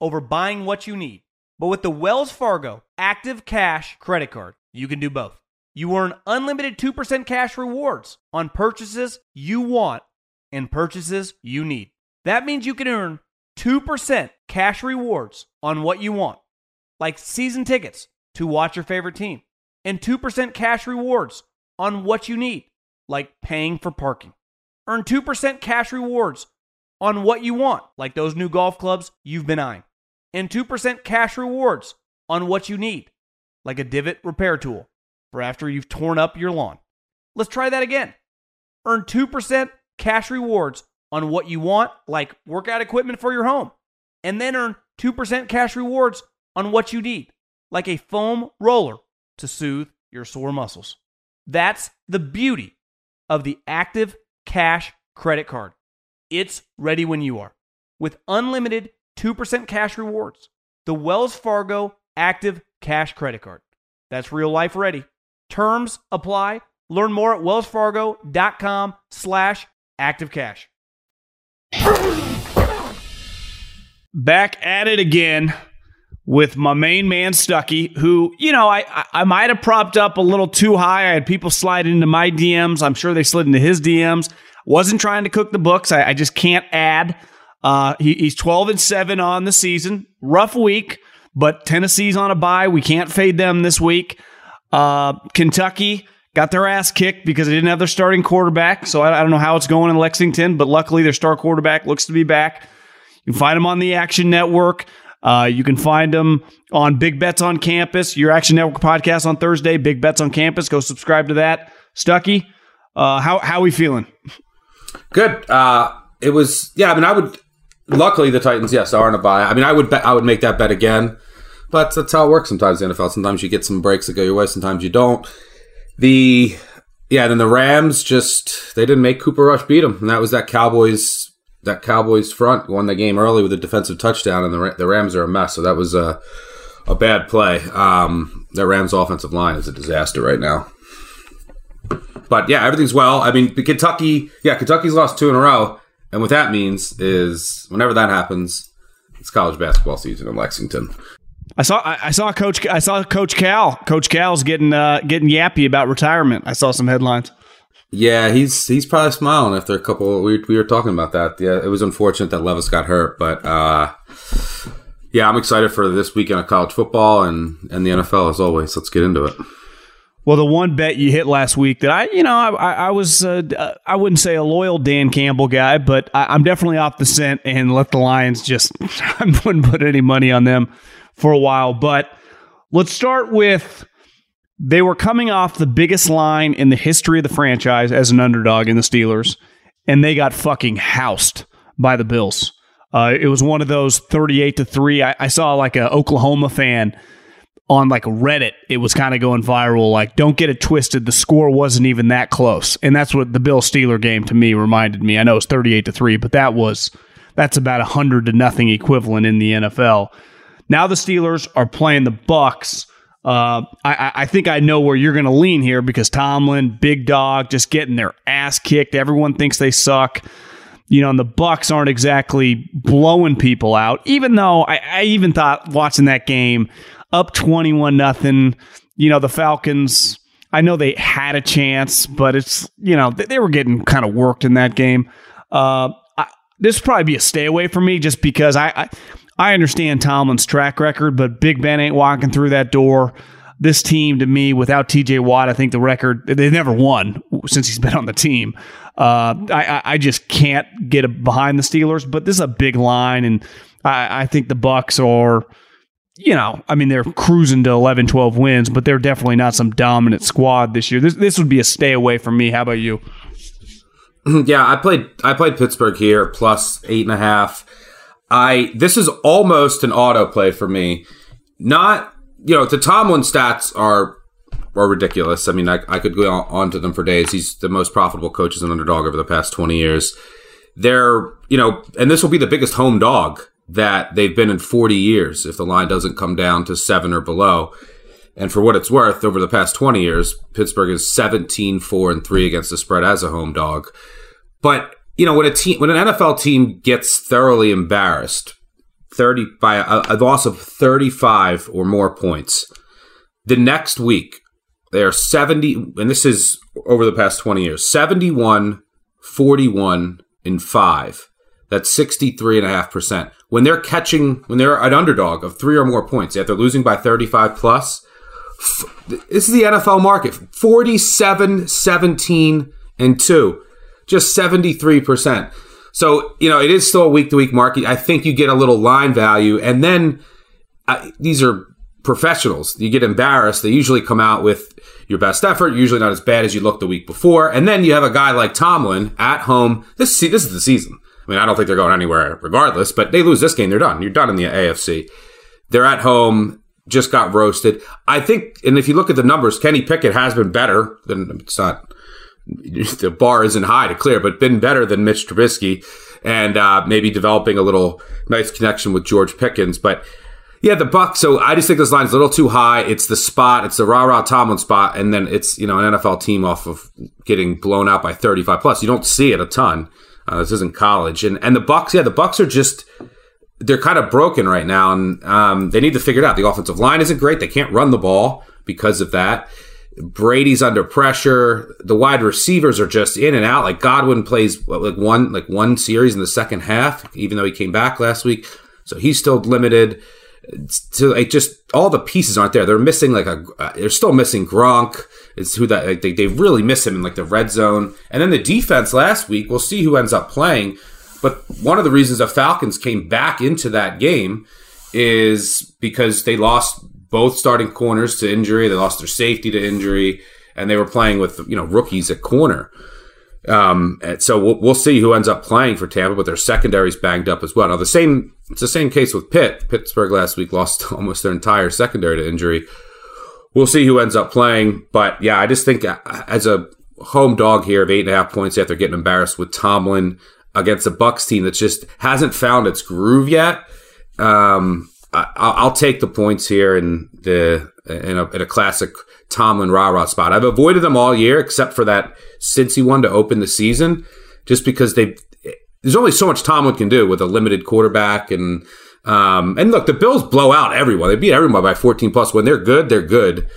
over buying what you need. But with the Wells Fargo Active Cash credit card, you can do both. You earn unlimited 2% cash rewards on purchases you want and purchases you need. That means you can earn 2% cash rewards on what you want, like season tickets to watch your favorite team, and 2% cash rewards on what you need, like paying for parking. Earn 2% cash rewards on what you want, like those new golf clubs you've been eyeing, and 2% cash rewards on what you need, like a divot repair tool for after you've torn up your lawn. Let's try that again. Earn 2% cash rewards on what you want, like workout equipment for your home, and then earn 2% cash rewards on what you need, like a foam roller to soothe your sore muscles. That's the beauty of the Active Cash credit card. It's ready when you are. With unlimited 2% cash rewards, the Wells Fargo Active Cash Credit Card. That's real life ready. Terms apply. Learn more at wellsfargo.com slash activecash. Back at it again with my main man Stuckey, who, you know, I, I, might have propped up a little too high. I had people slide into my DMs. I'm sure they slid into his DMs. Wasn't trying to cook the books. I, I just can't add. Uh, he, he's 12 and 7 on the season. Rough week, but Tennessee's on a bye. We can't fade them this week. Uh, Kentucky got their ass kicked because they didn't have their starting quarterback. So I, I don't know how it's going in Lexington, but luckily their star quarterback looks to be back. You can find them on the Action Network. Uh, you can find them on Big Bets on Campus, your Action Network podcast on Thursday. Big Bets on Campus. Go subscribe to that. Stuckey, uh, how how we feeling?
Good. Uh, it was yeah. I mean, I would. Luckily, the Titans yes are in a bye. I mean, I would bet I would make that bet again, but that's how it works sometimes in the NFL. Sometimes you get some breaks that go your way. Sometimes you don't. The yeah, then the Rams just they didn't make Cooper Rush beat them, and that was that Cowboys that Cowboys front won the game early with a defensive touchdown, and the the Rams are a mess. So that was a a bad play. Um, that Rams offensive line is a disaster right now. But yeah, everything's well. I mean, Kentucky, yeah, Kentucky's lost two in a row, and what that means is whenever that happens, it's college basketball season in Lexington.
I saw I, saw Coach I saw Coach Cal. Coach Cal's getting uh, getting yappy about retirement. I saw some headlines.
Yeah, he's he's probably smiling after a couple. We we were talking about that. Yeah, it was unfortunate that Levis got hurt, but uh, yeah, I'm excited for this weekend of college football and and the NFL as always. Let's get into it.
Well, the one bet you hit last week that I, you know, I, I was, uh, I wouldn't say a loyal Dan Campbell guy, but I, am definitely off the scent and let the Lions just, I wouldn't put any money on them for a while. But let's start with they were coming off the biggest line in the history of the franchise as an underdog in the Steelers, and they got fucking housed by the Bills. Uh, it was one of those 38 to 3. I, saw like a Oklahoma fan on like Reddit, it was kind of going viral. Like, don't get it twisted. The score wasn't even that close. And that's what the Bill Steeler game to me reminded me. I know it's 38 to 3, but that was that's about a hundred to nothing equivalent in the NFL. Now the Steelers are playing the Bucs uh, I, I think I know where you're going to lean here because Tomlin, big dog, just getting their ass kicked. Everyone thinks they suck. You know, and the Bucs aren't exactly blowing people out. Even though I, I even thought watching that game, up twenty-one nothing. You know, the Falcons. I know they had a chance, but it's you know they, they were getting kind of worked in that game. Uh, I, this would probably be a stay away for me just because I, I I understand Tomlin's track record, but Big Ben ain't walking through that door. This team, to me, without TJ Watt, I think the record, they've never won since he's been on the team. Uh, I, I just can't get behind the Steelers, but this is a big line, and I, I think the Bucs are, you know, I mean, they're cruising to 11, 12 wins, but they're definitely not some dominant squad this year. This, this would be a stay away from me. How about you?
Yeah, I played I played Pittsburgh here plus eight and a half. I this is almost an autoplay for me. Not you know the Tomlin stats are are ridiculous. I mean, I, I could go on to them for days. He's the most profitable coach as an underdog over the past twenty years. They're you know, and this will be the biggest home dog that they've been in forty years if the line doesn't come down to seven or below. And for what it's worth, over the past 20 years, Pittsburgh is 17 4 and 3 against the spread as a home dog. But you know, when a team, when an NFL team gets thoroughly embarrassed, thirty by a, a loss of thirty-five or more points, the next week they are seventy, and this is over the past twenty years, 71, 41, and five. That's 63.5%. When they're catching, when they're an underdog of three or more points, if they're losing by 35 plus, this is the NFL market 47, 17, and 2 just 73%. So, you know, it is still a week to week market. I think you get a little line value. And then uh, these are professionals. You get embarrassed. They usually come out with your best effort, usually not as bad as you looked the week before. And then you have a guy like Tomlin at home. This, this is the season. I mean, I don't think they're going anywhere regardless, but they lose this game, they're done. You're done in the AFC. They're at home, just got roasted. I think, and if you look at the numbers, Kenny Pickett has been better than it's not the bar isn't high to clear, but been better than Mitch Trubisky and uh, maybe developing a little nice connection with George Pickens. But Yeah, the Bucs. So I just think this line's a little too high. It's the spot. It's the rah rah Tomlin spot, and then it's you know an NFL team off of getting blown out by thirty five plus. You don't see it a ton. Uh, this isn't college, and and the Bucs. Yeah, the Bucs are just they're kind of broken right now, and um, they need to figure it out. The offensive line isn't great. They can't run the ball because of that. Brady's under pressure. The wide receivers are just in and out. Like Godwin plays like one like one series in the second half, even though he came back last week, so he's still limited. So like just all the pieces aren't there. They're missing like a. Uh, they're still missing Gronk. It's who that like, they they really miss him in like the red zone. And then the defense last week. We'll see who ends up playing. But one of the reasons the Falcons came back into that game is because they lost both starting corners to injury. They lost their safety to injury, and they were playing with you know rookies at corner. Um, so we'll, we'll see who ends up playing for Tampa, but their secondary's banged up as well. Now the same, it's the same case with Pitt. Pittsburgh last week lost almost their entire secondary to injury. We'll see who ends up playing, but yeah, I just think uh, as a home dog here of eight and a half points after getting embarrassed with Tomlin against a Bucs team that just hasn't found its groove yet. Um, I, will take the points here in the in a, in a classic Tomlin rah rah spot. I've avoided them all year except for that Cincy one to open the season, just because they there's only so much Tomlin can do with a limited quarterback and um, and look, the Bills blow out everyone. They beat everyone by 14 plus. When they're good, they're good.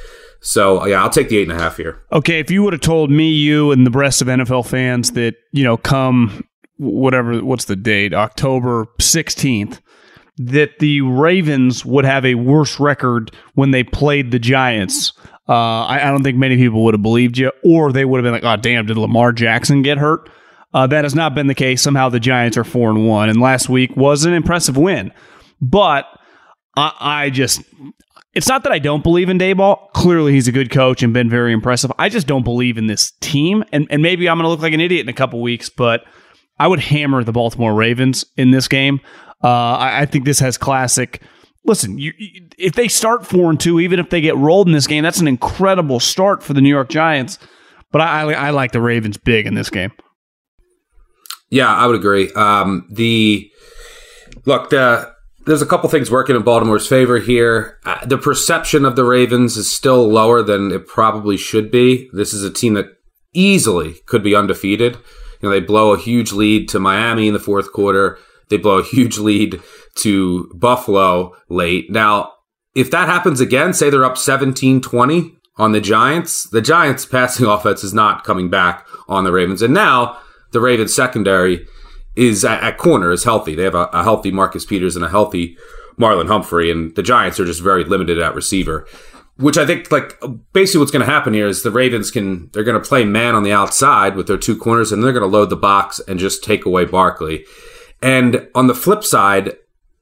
So yeah, I'll take the eight and a half here.
Okay, if you would have told me, you, and the rest of NFL fans that you know come whatever what's the date October 16th that the Ravens would have a worse record when they played the Giants. Uh, I, I, don't think many people would have believed you, or they would have been like, "Oh, damn, did Lamar Jackson get hurt?" Uh, that has not been the case. Somehow the Giants are four and one, and last week was an impressive win. But I, I just, it's not that I don't believe in Daboll. Clearly, he's a good coach and been very impressive. I just don't believe in this team, and and maybe I'm going to look like an idiot in a couple weeks, but I would hammer the Baltimore Ravens in this game. Uh, I, I, think this has classic. Listen, you, if they start four and two, even if they get rolled in this game, that's an incredible start for the New York Giants. But I, I, I like the Ravens big in this game.
Yeah, I would agree. Um, the look, the there's a couple things working in Baltimore's favor here. Uh, the perception of the Ravens is still lower than it probably should be. This is a team that easily could be undefeated. You know, they blow a huge lead to Miami in the fourth quarter. They blow a huge lead to Buffalo late. Now, if that happens again, say they're up 17 20 on the Giants, the Giants' passing offense is not coming back on the Ravens. And now the Ravens' secondary is at, at corner, is healthy. They have a, a healthy Marcus Peters and a healthy Marlon Humphrey, and the Giants are just very limited at receiver which I think like basically what's going to happen here is the Ravens can they're going to play man on the outside with their two corners and they're going to load the box and just take away Barkley. And on the flip side,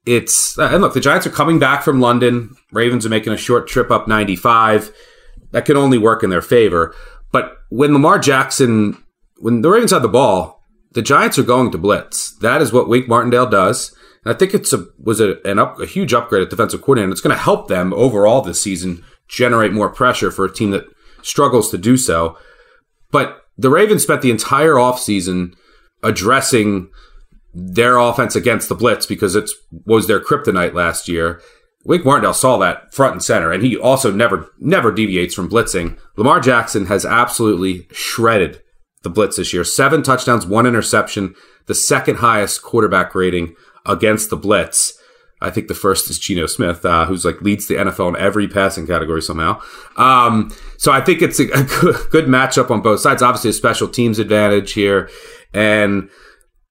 it's uh, and look, the Giants are coming back from London. Ravens are making a short trip up 95. That can only work in their favor. But when Lamar Jackson, when the Ravens have the ball, the Giants are going to blitz. That is what Wink Martindale does. And I think it's a was a, an up, a huge upgrade at defensive coordinator. And it's going to help them overall this season generate more pressure for a team that struggles to do so. But the Ravens spent the entire offseason addressing their offense against the blitz because it was their kryptonite last year. Wink Martindale saw that front and center, and he also never never deviates from blitzing. Lamar Jackson has absolutely shredded the blitz this year. Seven touchdowns, one interception, the second highest quarterback rating against the blitz. I think the first is Geno Smith, uh, who's like leads the NFL in every passing category somehow. Um, so I think it's a, a good matchup on both sides. Obviously, a special teams advantage here, and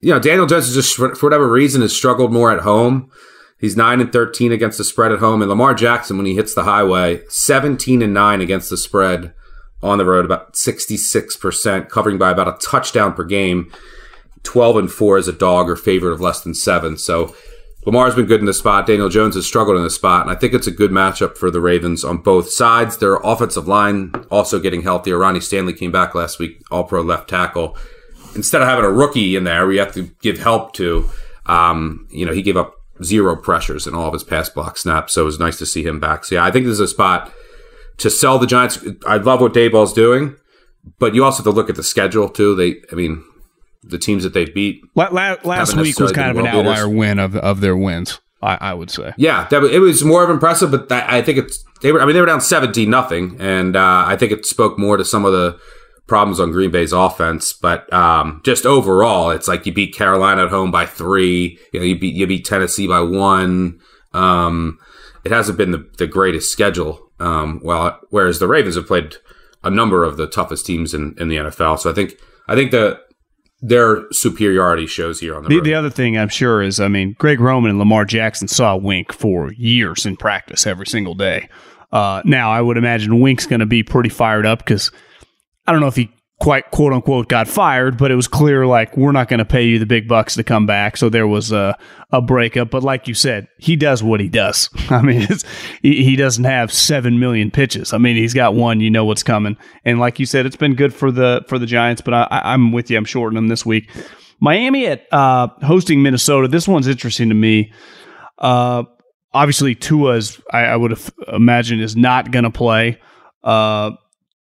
you know Daniel Jones is just for, whatever reason has struggled more at home. He's nine and thirteen against the spread at home, and Lamar Jackson when he hits the highway, seventeen and nine against the spread on the road, about sixty six percent, covering by about a touchdown per game. Twelve and four as a dog or favorite of less than seven. So Lamar's been good in this spot. Daniel Jones has struggled in this spot, and I think it's a good matchup for the Ravens on both sides. Their offensive line also getting healthier. Ronnie Stanley came back last week, all pro left tackle. Instead of having a rookie in there, we have to give help to. Um, you know, he gave up zero pressures in all of his pass block snaps, so it was nice to see him back. So yeah, I think this is a spot to sell the Giants. I love what Daboll's doing, but you also have to look at the schedule too. They, I mean, the teams that they beat.
La- la- last week was kind of an outlier win of of their wins. I, I would say.
Yeah, that, it was more of impressive, but that, I think it's they were. I mean, they were down seventeen nothing, and uh, I think it spoke more to some of the problems on Green Bay's offense. But um, just overall, it's like you beat Carolina at home by three. You know, you beat you beat Tennessee by one. Um, it hasn't been the, the greatest schedule. Um, well, whereas the Ravens have played a number of the toughest teams in, in the NFL. So I think I think the their superiority shows here on the,
the, the other thing I'm sure is, I mean, Greg Roman and Lamar Jackson saw Wink for years in practice every single day. Uh, now, I would imagine Wink's going to be pretty fired up because I don't know if he quite quote unquote got fired, but it was clear like we're not going to pay you the big bucks to come back. So there was a, a breakup. But like you said, he does what he does. I mean, he, he doesn't have seven million pitches. I mean, he's got one. You know what's coming. And like you said, it's been good for the for the Giants. But I, I'm with you. I'm shorting them this week. Miami at uh, hosting Minnesota. This one's interesting to me. Uh, obviously, Tua's I, I would imagine is not going to play. Uh,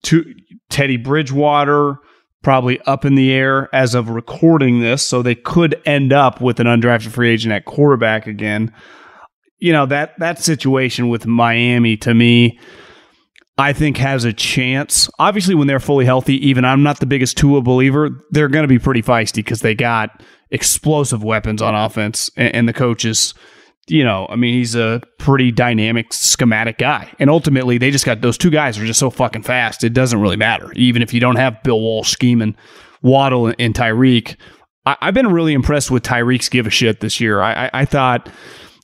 to Teddy Bridgewater probably up in the air as of recording this, so they could end up with an undrafted free agent at quarterback again. You know that that situation with Miami to me, I think has a chance. Obviously, when they're fully healthy, even I'm not the biggest Tua believer. They're going to be pretty feisty because they got explosive weapons on offense, and, and the coaches you know, I mean, he's a pretty dynamic, schematic guy. And ultimately, they just got those two guys are just so fucking fast. It doesn't really matter. Even if you don't have Bill Walsh scheming Waddle and Tyreek. I, have been really impressed with Tyreek's give a shit this year. I, I, I thought,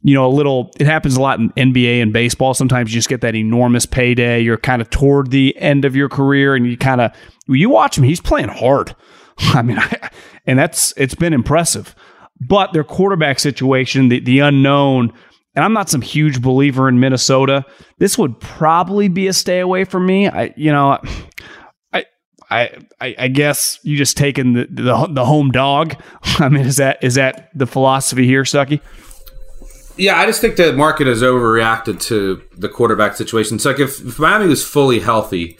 you know, a little, it happens a lot in NBA and baseball. Sometimes you just get that enormous payday. You're kind of toward the end of your career and you kind of, you watch him, he's playing hard. I mean, I, and that's, it's been impressive but their quarterback situation, the, the unknown, and I'm not some huge believer in Minnesota. This would probably be a stay away from me. I, you know, I, I, I guess you just taking the, the, the home dog. I mean, is that is that the philosophy here, Stuckey?
Yeah, I just think the market has overreacted to the quarterback situation. It's like if, if Miami was fully healthy,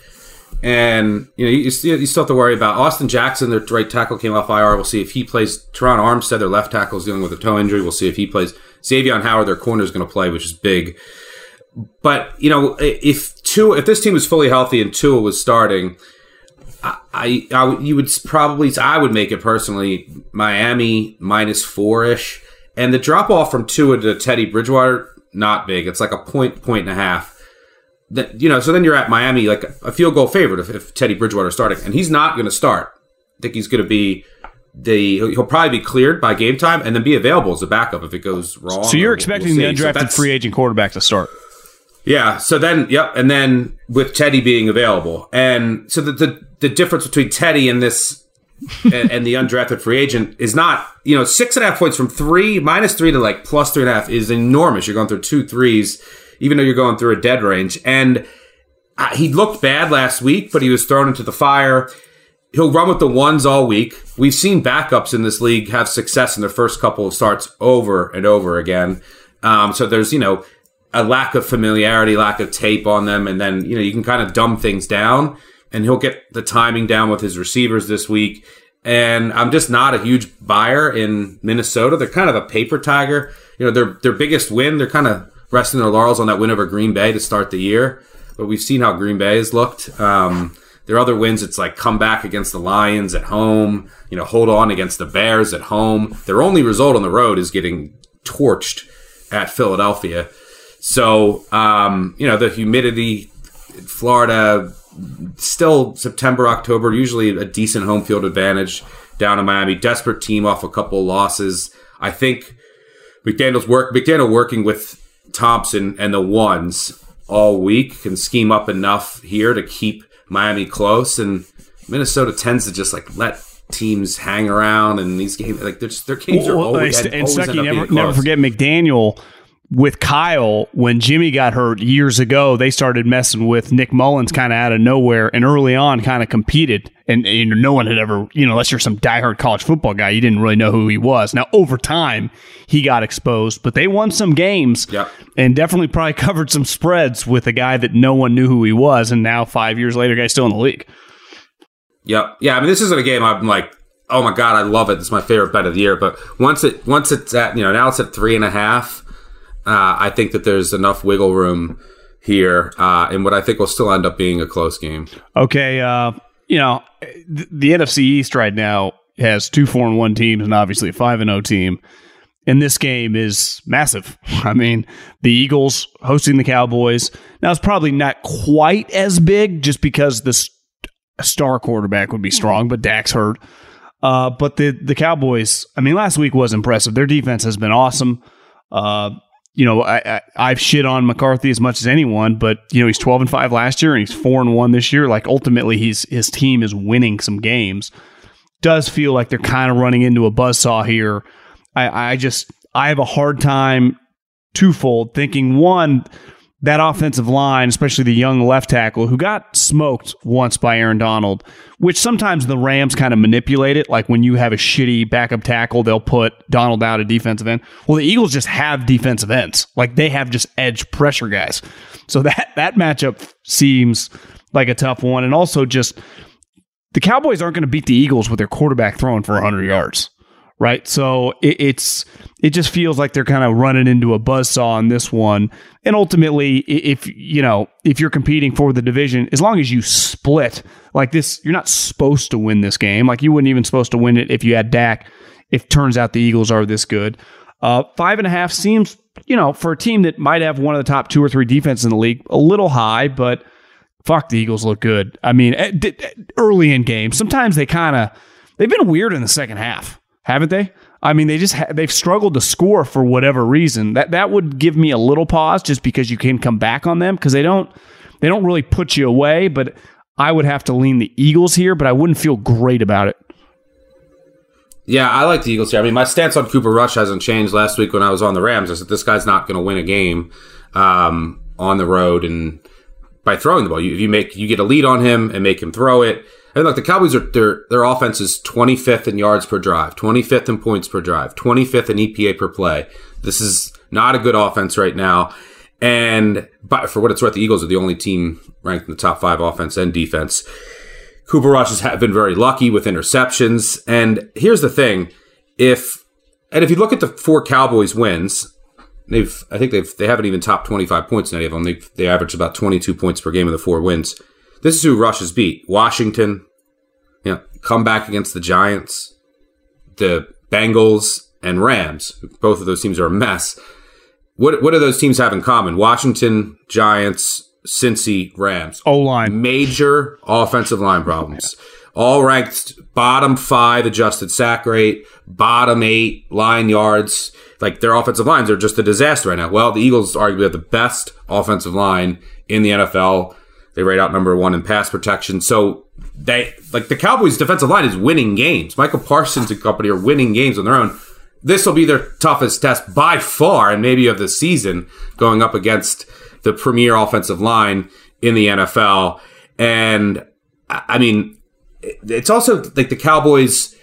and you know, you, still, you still have to worry about Austin Jackson, their right tackle came off IR. We'll see if he plays. Terron Armstead, their left tackle, is dealing with a toe injury. We'll see if he plays. Xavier Howard, their corner, is going to play, which is big. But you know, if Tua, if this team was fully healthy and Tua was starting, I, I you would probably, I would make it personally, Miami minus four ish, and the drop off from Tua to Teddy Bridgewater not big. It's like a point, point and a half that you know, so then you're at Miami like a field goal favorite if, if Teddy Bridgewater is starting, and he's not going to start. I think he's going to be the he'll probably be cleared by game time and then be available as a backup if it goes wrong.
So you're expecting we'll the undrafted so free agent quarterback to start.
Yeah. So then, yep, and then with Teddy being available, and so the the, the difference between Teddy and this and, and, the undrafted free agent is not you know six and a half points from three minus three to like plus three and a half is enormous. You're going through two threes even though you're going through a dead range. And uh, he looked bad last week, but he was thrown into the fire. He'll run with the ones all week. We've seen backups in this league have success in their first couple of starts over and over again. Um, so there's, you know, a lack of familiarity, lack of tape on them. And then, you know, you can kind of dumb things down and he'll get the timing down with his receivers this week. And I'm just not a huge buyer in Minnesota. They're kind of a paper tiger. You know, their their biggest win, they're kind of resting their laurels on that win over Green Bay to start the year. But we've seen how Green Bay has looked. Um, their other wins, it's like come back against the Lions at home, you know, hold on against the Bears at home. Their only result on the road is getting torched at Philadelphia. So, um, you know, the humidity, Florida, still September, October, usually a decent home field advantage down in Miami. Desperate team off a couple losses. I think McDaniel's work McDaniel working with Thompson and the ones all week can scheme up enough here to keep Miami close, and Minnesota tends to just like let teams hang around, and these games. Like their games well, are always, and, always
Stuckey, never, never forget McDaniel with Kyle, when Jimmy got hurt years ago, they started messing with Nick Mullens kind of out of nowhere and early on kind of competed. And, and, no one had ever, you know, unless you're some diehard college football guy, you didn't really know who he was. Now, over time, he got exposed, but they won some games and definitely probably covered some spreads with a guy that no one knew who he was. And now, five years later, guy's still in the league.
Yep. Yeah. I mean, this isn't a game I'm like, oh my God, I love it. It's my favorite bet of the year. But once it, once it's at, you know, now it's at three and a half Uh, I think that there's enough wiggle room here, uh, in what I think will still end up being a close game.
Okay, uh, you know the, the NFC East right now has two four and one teams and obviously a five and zero team. And this game is massive. I mean, the Eagles hosting the Cowboys. Now it's probably not quite as big just because the star quarterback would be strong, but Dak's hurt. Uh, but the the Cowboys, I mean, last week was impressive. Their defense has been awesome. Uh, you know, I, I have shit on McCarthy as much as anyone, but you know he's twelve and five last year and he's four and one this year. Like ultimately, he's his team is winning some games. Does feel like they're kind of running into a buzzsaw here. I, I just I have a hard time twofold thinking one that offensive line, especially the young left tackle who got smoked once by Aaron Donald, which sometimes the Rams kind of manipulate it. Like when you have a shitty backup tackle, they'll put Donald out at defensive end. Well, the Eagles just have defensive ends. Like they have just edge pressure guys. So that, that matchup seems like a tough one. And also just the Cowboys aren't going to beat the Eagles with their quarterback throwing for 100 yards right? So it, it's it just feels like they're kind of running into a buzzsaw on this one. And ultimately, if you know if you're competing for the division, as long as you split like this, you're not supposed to win this game. Like you wouldn't even supposed to win it if you had Dak. If turns out the Eagles are this good, uh, five and a half seems you know for a team that might have one of the top two or three defenses in the league a little high, but fuck the Eagles look good. I mean, eh, early in games, sometimes they kind of they've been weird in the second half haven't they? I mean, they just ha- they've struggled to score for whatever reason. That that would give me a little pause, just because you can come back on them because they don't they don't really put you away. But I would have to lean the Eagles here, but I wouldn't feel great about it.
Yeah, I like the Eagles here. I mean, my stance on Cooper Rush hasn't changed. Last week when I was on the Rams, I said this guy's not going to win a game um, on the road and by throwing the ball. You, if you make you get a lead on him and make him throw it and look, the Cowboys are their their offense is 25th in yards per drive, 25th in points per drive, 25th in EPA per play. This is not a good offense right now. And for what it's worth, the Eagles are the only team ranked in the top five offense and defense. Cooper Rush has been very lucky with interceptions. And here's the thing: if and if you look at the four Cowboys wins, they've I think they've they haven't even topped 25 points in any of them. They they average about 22 points per game in the four wins. This is who Rush has beat. Washington, you know, come back against the Giants, the Bengals, and Rams. Both of those teams are a mess. What what do those teams have in common? Washington, Giants, Cincy, Rams.
O line.
Major offensive line problems. All ranked bottom five adjusted sack rate, bottom eight line yards. Like their offensive lines are just a disaster right now. Well, the Eagles arguably have the best offensive line in the NFL. They rate out number one in pass protection. So they like the Cowboys' defensive line is winning games. Micah Parsons and company are winning games on their own. This will be their toughest test by far, and maybe of the season, going up against the premier offensive line in the NFL. And I mean, it's also like the Cowboys.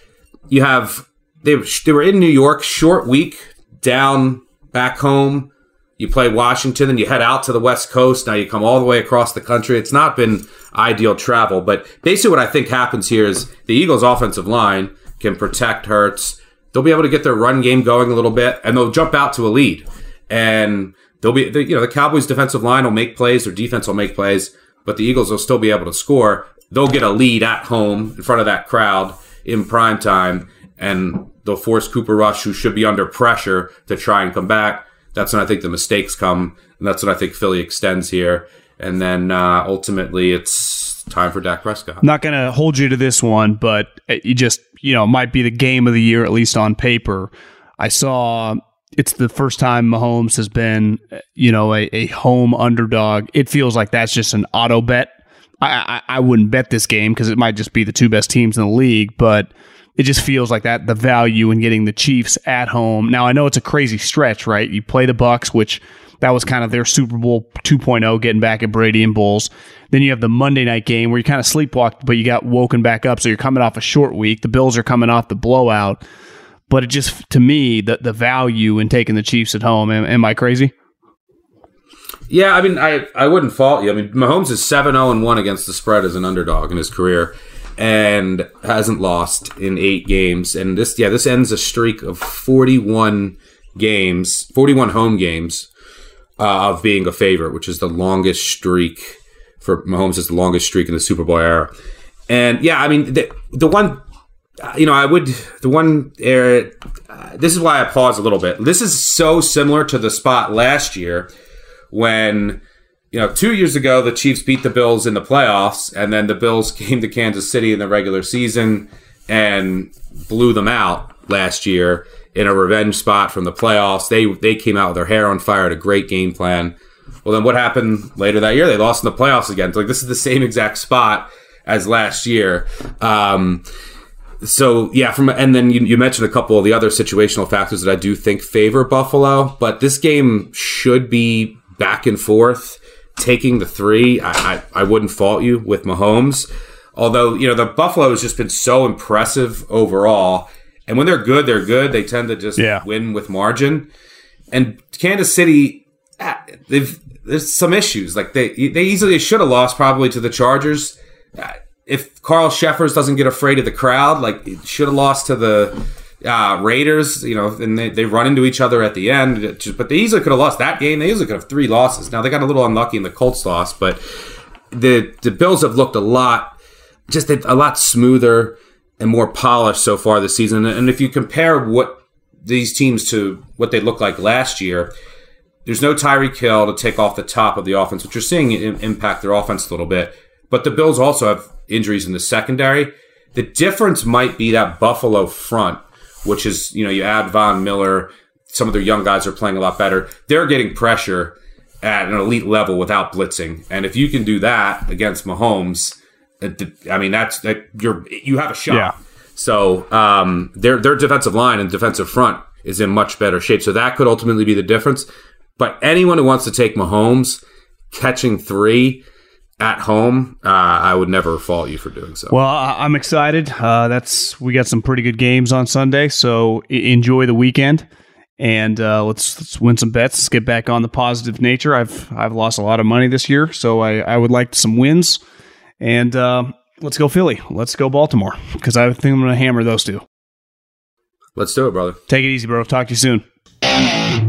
You have they they were in New York, short week, down back home you play Washington and you head out to the West Coast. Now you come all the way across the country. It's not been ideal travel, but basically what I think happens here is the Eagles' offensive line can protect Hurts. They'll be able to get their run game going a little bit, and they'll jump out to a lead. And they'll be, you know, the Cowboys' defensive line will make plays, their defense will make plays, but the Eagles will still be able to score. They'll get a lead at home in front of that crowd in prime time, and they'll force Cooper Rush, who should be under pressure, to try and come back that's when I think the mistakes come, and that's when I think Philly extends here. And then uh, ultimately, it's time for Dak Prescott.
Not going to hold you to this one, but you just you know might be the game of the year at least on paper. I saw it's the first time Mahomes has been you know a, a home underdog. It feels like that's just an auto bet. I, I, I wouldn't bet this game because it might just be the two best teams in the league, but it just feels like that the value in getting the Chiefs at home. Now I know it's a crazy stretch, right? You play the Bucs, which that was kind of their Super Bowl 2.0, getting back at Brady and Bowles. Then you have the Monday night game where you kind of sleepwalked, but you got woken back up. So you're coming off a short week. The Bills are coming off the blowout. But it just, to me, the, the value in taking the Chiefs at home, am, am I crazy?
Yeah, I mean, I, I wouldn't fault you. I mean, Mahomes is 7 0 1 against the spread as an underdog in his career and hasn't lost in eight games. And this, yeah, this ends a streak of 41 games, 41 home games uh, of being a favorite, which is the longest streak for Mahomes is the longest streak in the Super Bowl era. And yeah, I mean the the one you know, I would the one area. Uh, this is why I pause a little bit. This is so similar to the spot last year when you know two years ago the Chiefs beat the Bills in the playoffs, and then the Bills came to Kansas City in the regular season and blew them out last year in a revenge spot from the playoffs. They they came out with their hair on fire, a great game plan. Well, then what happened later that year? They lost in the playoffs again. So like this is the same exact spot as last year. Um, so yeah, from and then you, you, mentioned a couple of the other situational factors that I do think favor Buffalo, but this game should be back and forth. Taking the three, I, I, I wouldn't fault you with Mahomes. Although you know the Buffalo has just been so impressive overall, and when they're good, they're good. They tend to just yeah. win with margin. And Kansas City, ah, they've there's some issues. Like they they easily should have lost probably to the Chargers if Carl Cheffers doesn't get afraid of the crowd, like should have lost to the uh, Raiders, you know, and they, they run into each other at the end. But they easily could have lost that game. They easily could have three losses. Now they got a little unlucky in the Colts loss, but the the Bills have looked a lot, just a lot smoother and more polished so far this season. And if you compare what these teams to what they looked like last year, there's no Tyreek Hill to take off the top of the offense, which you're seeing impact their offense a little bit. But the Bills also have injuries in the secondary. The difference might be that Buffalo front, which is, you know, you add Von Miller, some of their young guys are playing a lot better. They're getting pressure at an elite level without blitzing. And if you can do that against Mahomes, I mean, that's that you're you have a shot. Yeah. So um, their their defensive line and defensive front is in much better shape. So that could ultimately be the difference. But anyone who wants to take Mahomes catching three at home, uh, I would never fault you for doing so.
Well, I'm excited. Uh, that's we got some pretty good games on Sunday, so enjoy the weekend and uh, let's, let's win some bets. Let's get back on the positive nature. I've I've lost a lot of money this year, so I, I would like some wins. And uh, let's go Philly. Let's go Baltimore because I think I'm going to hammer those two.
Let's do it, brother.
Take it easy, bro. Talk to you soon.